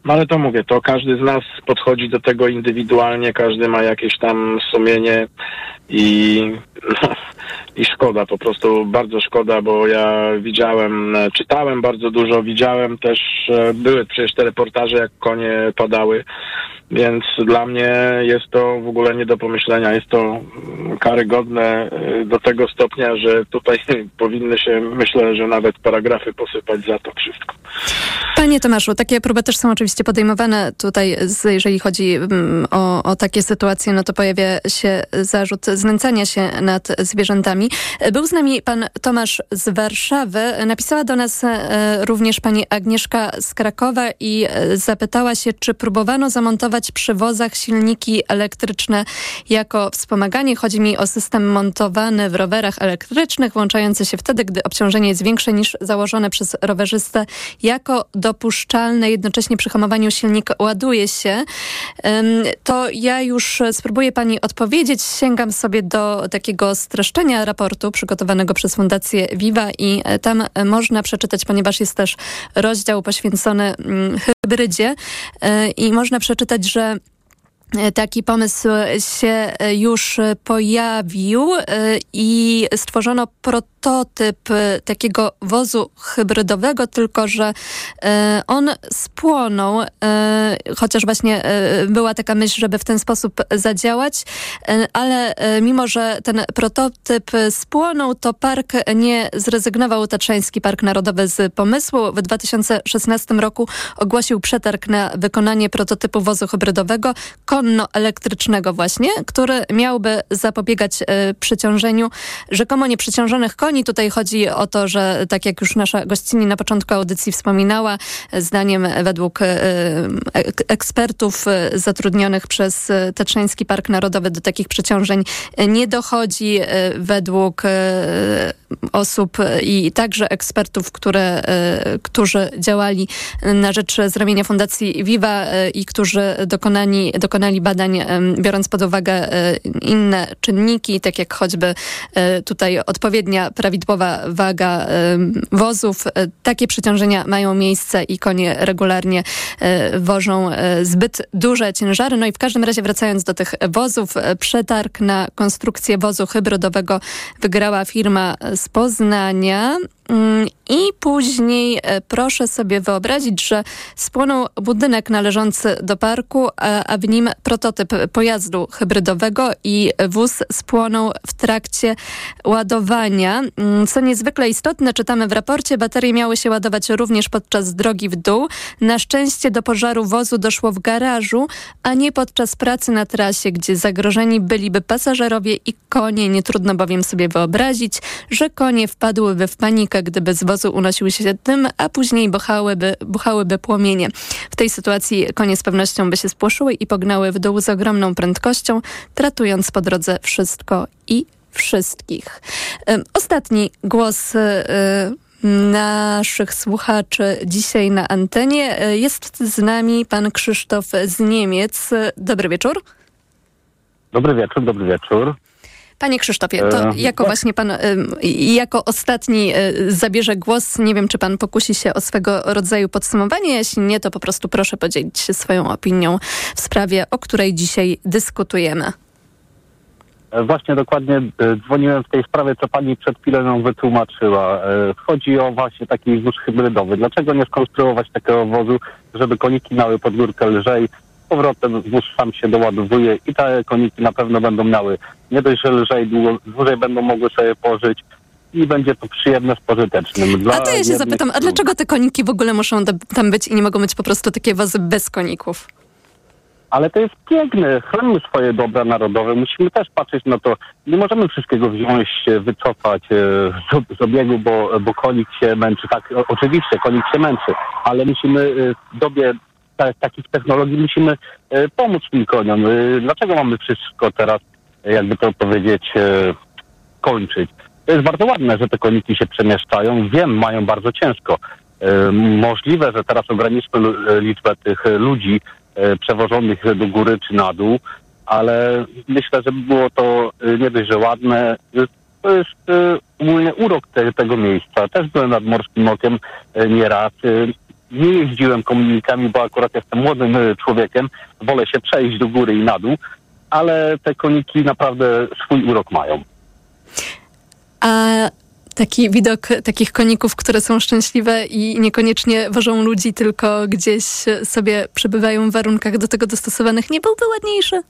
No ale to mówię, to każdy z nas podchodzi do tego indywidualnie, każdy ma jakieś tam sumienie i, no, i szkoda, po prostu bardzo szkoda, bo ja widziałem, czytałem bardzo dużo, widziałem też, e, były przecież te reportaże, jak konie padały więc dla mnie jest to w ogóle nie do pomyślenia. Jest to karygodne y, do tego stopnia, że tutaj powinny się, myślę, że nawet paragrafy posypać za to wszystko. Panie Tomaszu, takie próby też są oczywiście podejmowane tutaj, jeżeli chodzi mm, o, o takie sytuacje, no to pojawia się zarzut znęcania się nad zwierzętami. Był z nami pan Tomasz z Warszawy. Napisała do nas e, również pani Agnieszka z Krakowa i e, zapytała się, czy próbowano zamontować przy wozach silniki elektryczne jako wspomaganie. Chodzi mi o system montowany w rowerach elektrycznych, włączający się wtedy, gdy obciążenie jest większe niż założone przez rowerzystę jako dopuszczalne. Jednocześnie przy hamowaniu silnik ładuje się. To ja już spróbuję Pani odpowiedzieć. Sięgam sobie do takiego streszczenia raportu przygotowanego przez Fundację Viva i e, tam można przeczytać, ponieważ jest też rozdział poświęcony mm, hybrydzie e, i można przeczytać, że Taki pomysł się już pojawił i stworzono prototyp takiego wozu hybrydowego, tylko że on spłonął, chociaż właśnie była taka myśl, żeby w ten sposób zadziałać, ale mimo, że ten prototyp spłonął, to park nie zrezygnował, Tatrzański Park Narodowy z pomysłu. W 2016 roku ogłosił przetarg na wykonanie prototypu wozu hybrydowego konno-elektrycznego właśnie, który miałby zapobiegać e, przeciążeniu rzekomo nieprzeciążonych koni. Tutaj chodzi o to, że tak jak już nasza gościni na początku audycji wspominała, zdaniem według e, ekspertów e, zatrudnionych przez Tatrzański Park Narodowy do takich przeciążeń nie dochodzi. Według osób i także ekspertów, które, którzy działali na rzecz z ramienia Fundacji Viva i którzy dokonali, dokonali badań, biorąc pod uwagę e, inne czynniki, tak jak choćby e, tutaj odpowiednia, prawidłowa waga wozów. E, takie przeciążenia mają miejsce i konie regularnie wożą zbyt duże ciężary. No i w każdym razie wracając do tych wozów, przetarg na konstrukcję wozu hybrydowego wygrała firma z Poznania. Mm, I później e, proszę sobie wyobrazić, że spłonął budynek należący do parku, a w nim prototyp pojazdu hybrydowego i wóz spłonął w trakcie ładowania. Mm, co niezwykle istotne, czytamy w raporcie, baterie miały się ładować również podczas drogi w dół. Na szczęście do pożaru wozu doszło w garażu, a nie podczas pracy na trasie, gdzie zagrożeni byliby pasażerowie i konie. Nie trudno bowiem sobie wyobrazić, że konie wpadłyby w panikę gdyby z wozu unosił się dym, a później buchałyby, buchałyby płomienie. W tej sytuacji konie z pewnością by się spłoszyły i pognały w dół z ogromną prędkością, tratując po drodze wszystko i wszystkich. Ostatni głos naszych słuchaczy dzisiaj na antenie. Jest z nami pan Krzysztof z Niemiec. Dobry wieczór. Dobry wieczór, dobry wieczór. Panie Krzysztofie, to e, jako właśnie pan, jako ostatni e, zabierze głos. Nie wiem, czy pan pokusi się o swego rodzaju podsumowanie. Jeśli nie, to po prostu proszę podzielić się swoją opinią w sprawie, o której dzisiaj dyskutujemy. E, właśnie dokładnie dzwoniłem w tej sprawie, co pani przed chwilą nam wytłumaczyła. Chodzi o właśnie taki wóz hybrydowy. Dlaczego nie skonstruować takiego wozu, żeby koniki miały pod górkę lżej, powrotem wóz sam się doładowuje i te koniki na pewno będą miały nie dość, że lżej, długo, dłużej będą mogły sobie pożyć i będzie to przyjemne z pożytecznym. Dla a to ja się zapytam, a dlaczego te koniki w ogóle muszą tam być i nie mogą być po prostu takie wozy bez koników? Ale to jest piękne. Chronimy swoje dobra narodowe. Musimy też patrzeć na to. Nie możemy wszystkiego wziąć, wycofać e, z, z obiegu, bo, bo konik się męczy. Tak, oczywiście konik się męczy, ale musimy e, w dobie ta, takich technologii musimy e, pomóc tym koniom. E, dlaczego mamy wszystko teraz, e, jakby to powiedzieć, kończyć? To jest bardzo ładne, że te koniki się przemieszczają. Wiem, mają bardzo ciężko. Możliwe, że teraz ograniczmy liczbę tych ludzi przewożonych do góry czy na dół, ale myślę, że było to nie dość, że ładne. To jest ogólnie urok te, tego miejsca. Też byłem nad Morskim Okiem nieraz nie jeździłem komunikami, bo akurat jestem młodym e, człowiekiem, wolę się przejść do góry i na dół, ale te koniki naprawdę swój urok mają. A taki widok takich koników, które są szczęśliwe i niekoniecznie wożą ludzi, tylko gdzieś sobie przebywają w warunkach do tego dostosowanych, nie byłby ładniejszy?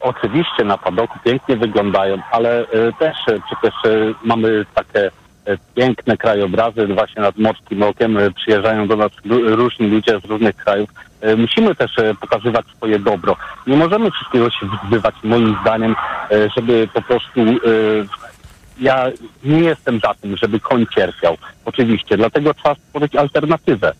Oczywiście na padoku pięknie wyglądają, ale y, też y, przecież y, mamy takie piękne krajobrazy właśnie nad Morskim Okiem. E, przyjeżdżają do nas różni ludzie z różnych krajów. E, musimy też pokazywać swoje dobro. Nie możemy wszystkiego się wyzbywać, moim zdaniem, żeby po prostu ja nie jestem za tym, żeby koń cierpiał. Oczywiście, dlatego trzeba stworzyć alternatywę.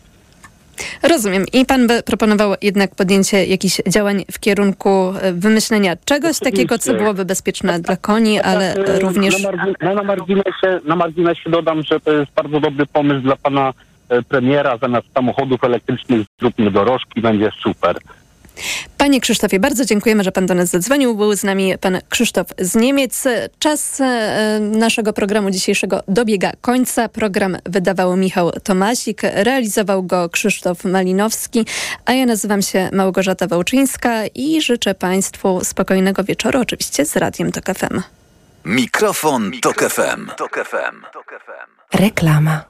Rozumiem. I pan by proponował jednak podjęcie jakichś działań w kierunku e, wymyślenia czegoś Oczywiście. takiego, co byłoby bezpieczne dla koni, tak, ale tak, również... Na, margin na, marginesie, na marginesie dodam, że to jest bardzo dobry pomysł dla pana e, premiera. Zamiast samochodów elektrycznych zróbmy dorożki, będzie super. Panie Krzysztofie, bardzo dziękujemy, że pan do nas zadzwonił. Był z nami pan Krzysztof z Niemiec. Czas e, naszego programu dzisiejszego dobiega końca. Program wydawał Michał Tomasik, realizował go Krzysztof Malinowski, a ja nazywam się Małgorzata Wałczyńska i życzę państwu spokojnego wieczoru, oczywiście z Radiem TOK FM. Mikrofon, Mikrofon Tok FM. Tok FM. Reklama.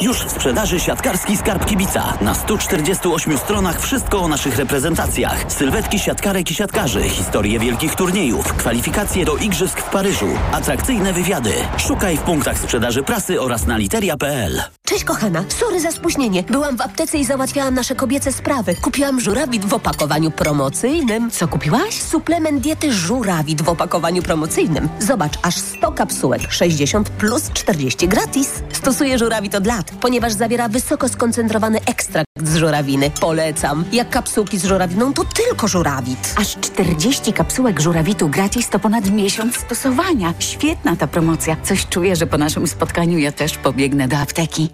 Już w sprzedaży siatkarski skarb kibica. Na 148 stronach wszystko o naszych reprezentacjach. Sylwetki siatkarek i siatkarzy, historie wielkich turniejów, kwalifikacje do igrzysk w Paryżu, atrakcyjne wywiady. Szukaj w punktach sprzedaży prasy oraz na literia.pl. Cześć kochana, sorry za spóźnienie. Byłam w aptece i załatwiałam nasze kobiece sprawy. Kupiłam żurawit w opakowaniu promocyjnym. Co kupiłaś? Suplement diety żurawit w opakowaniu promocyjnym. Zobacz, aż 100 kapsułek, 60 plus 40 gratis. Stosuję żurawit od lat, ponieważ zawiera wysoko skoncentrowany ekstrakt z żurawiny. Polecam. Jak kapsułki z żurawiną, to tylko żurawit. Aż 40 kapsułek żurawitu gratis to ponad miesiąc stosowania. Świetna ta promocja. Coś czuję, że po naszym spotkaniu ja też pobiegnę do apteki.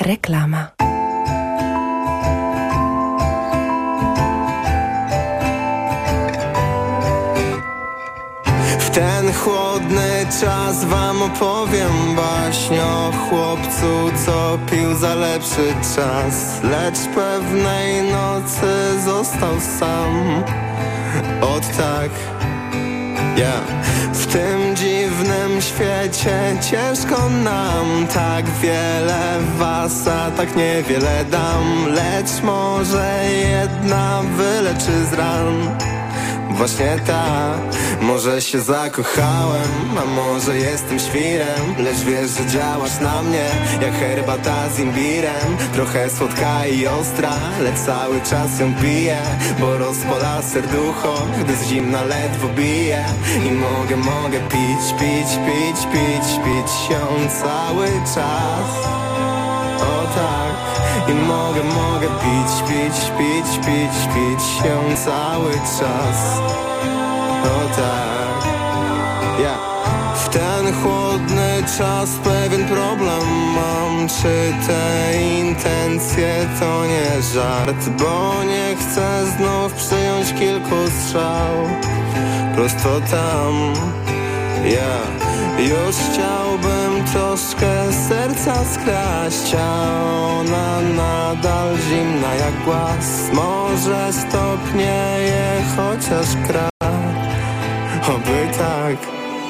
Reklama. W ten chłodny czas wam opowiem baśń o chłopcu, co pił za lepszy czas Lecz pewnej nocy został sam Od tak Yeah. W tym dziwnym świecie ciężko nam Tak wiele was, a tak niewiele dam Lecz może jedna wyleczy z ran Właśnie ta, może się zakochałem, a może jestem świrem. Lecz wiesz, że działasz na mnie, jak herbata z imbirem. Trochę słodka i ostra, lecz cały czas ją piję. Bo rozpala serducho, gdy z zimna ledwo bije. I mogę, mogę pić, pić, pić, pić, pić ją cały czas. O tak. I mogę, mogę pić, pić, pić, pić, pić ją cały czas O tak yeah. W ten chłodny czas pewien problem mam. Czy te intencje to nie żart? Bo nie chcę znów przyjąć kilku strzał. Prosto tam. Yeah już chciałbym troszkę serca skraść A ona nadal zimna jak głaz. Może stopnieje chociaż kraj Oby tak.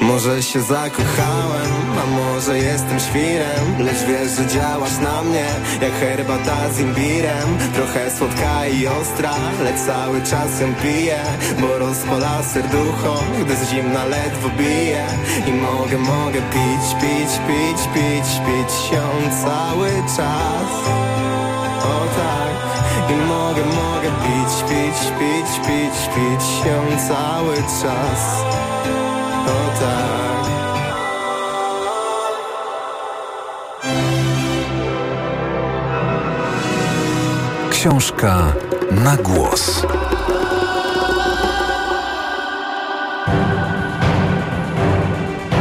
Może się zakochałem, a może jestem świrem. Lecz wiesz, że działasz na mnie jak herbata z imbirem. Trochę słodka i ostra, lecz cały czas ją piję. Bo rozpala serducho, gdy z zimna ledwo bije. I mogę, mogę pić, pić, pić, pić, pić ją cały czas. O tak i mogę, mogę pić, pić, pić, pić, pić ją cały czas o tak Książka na głos.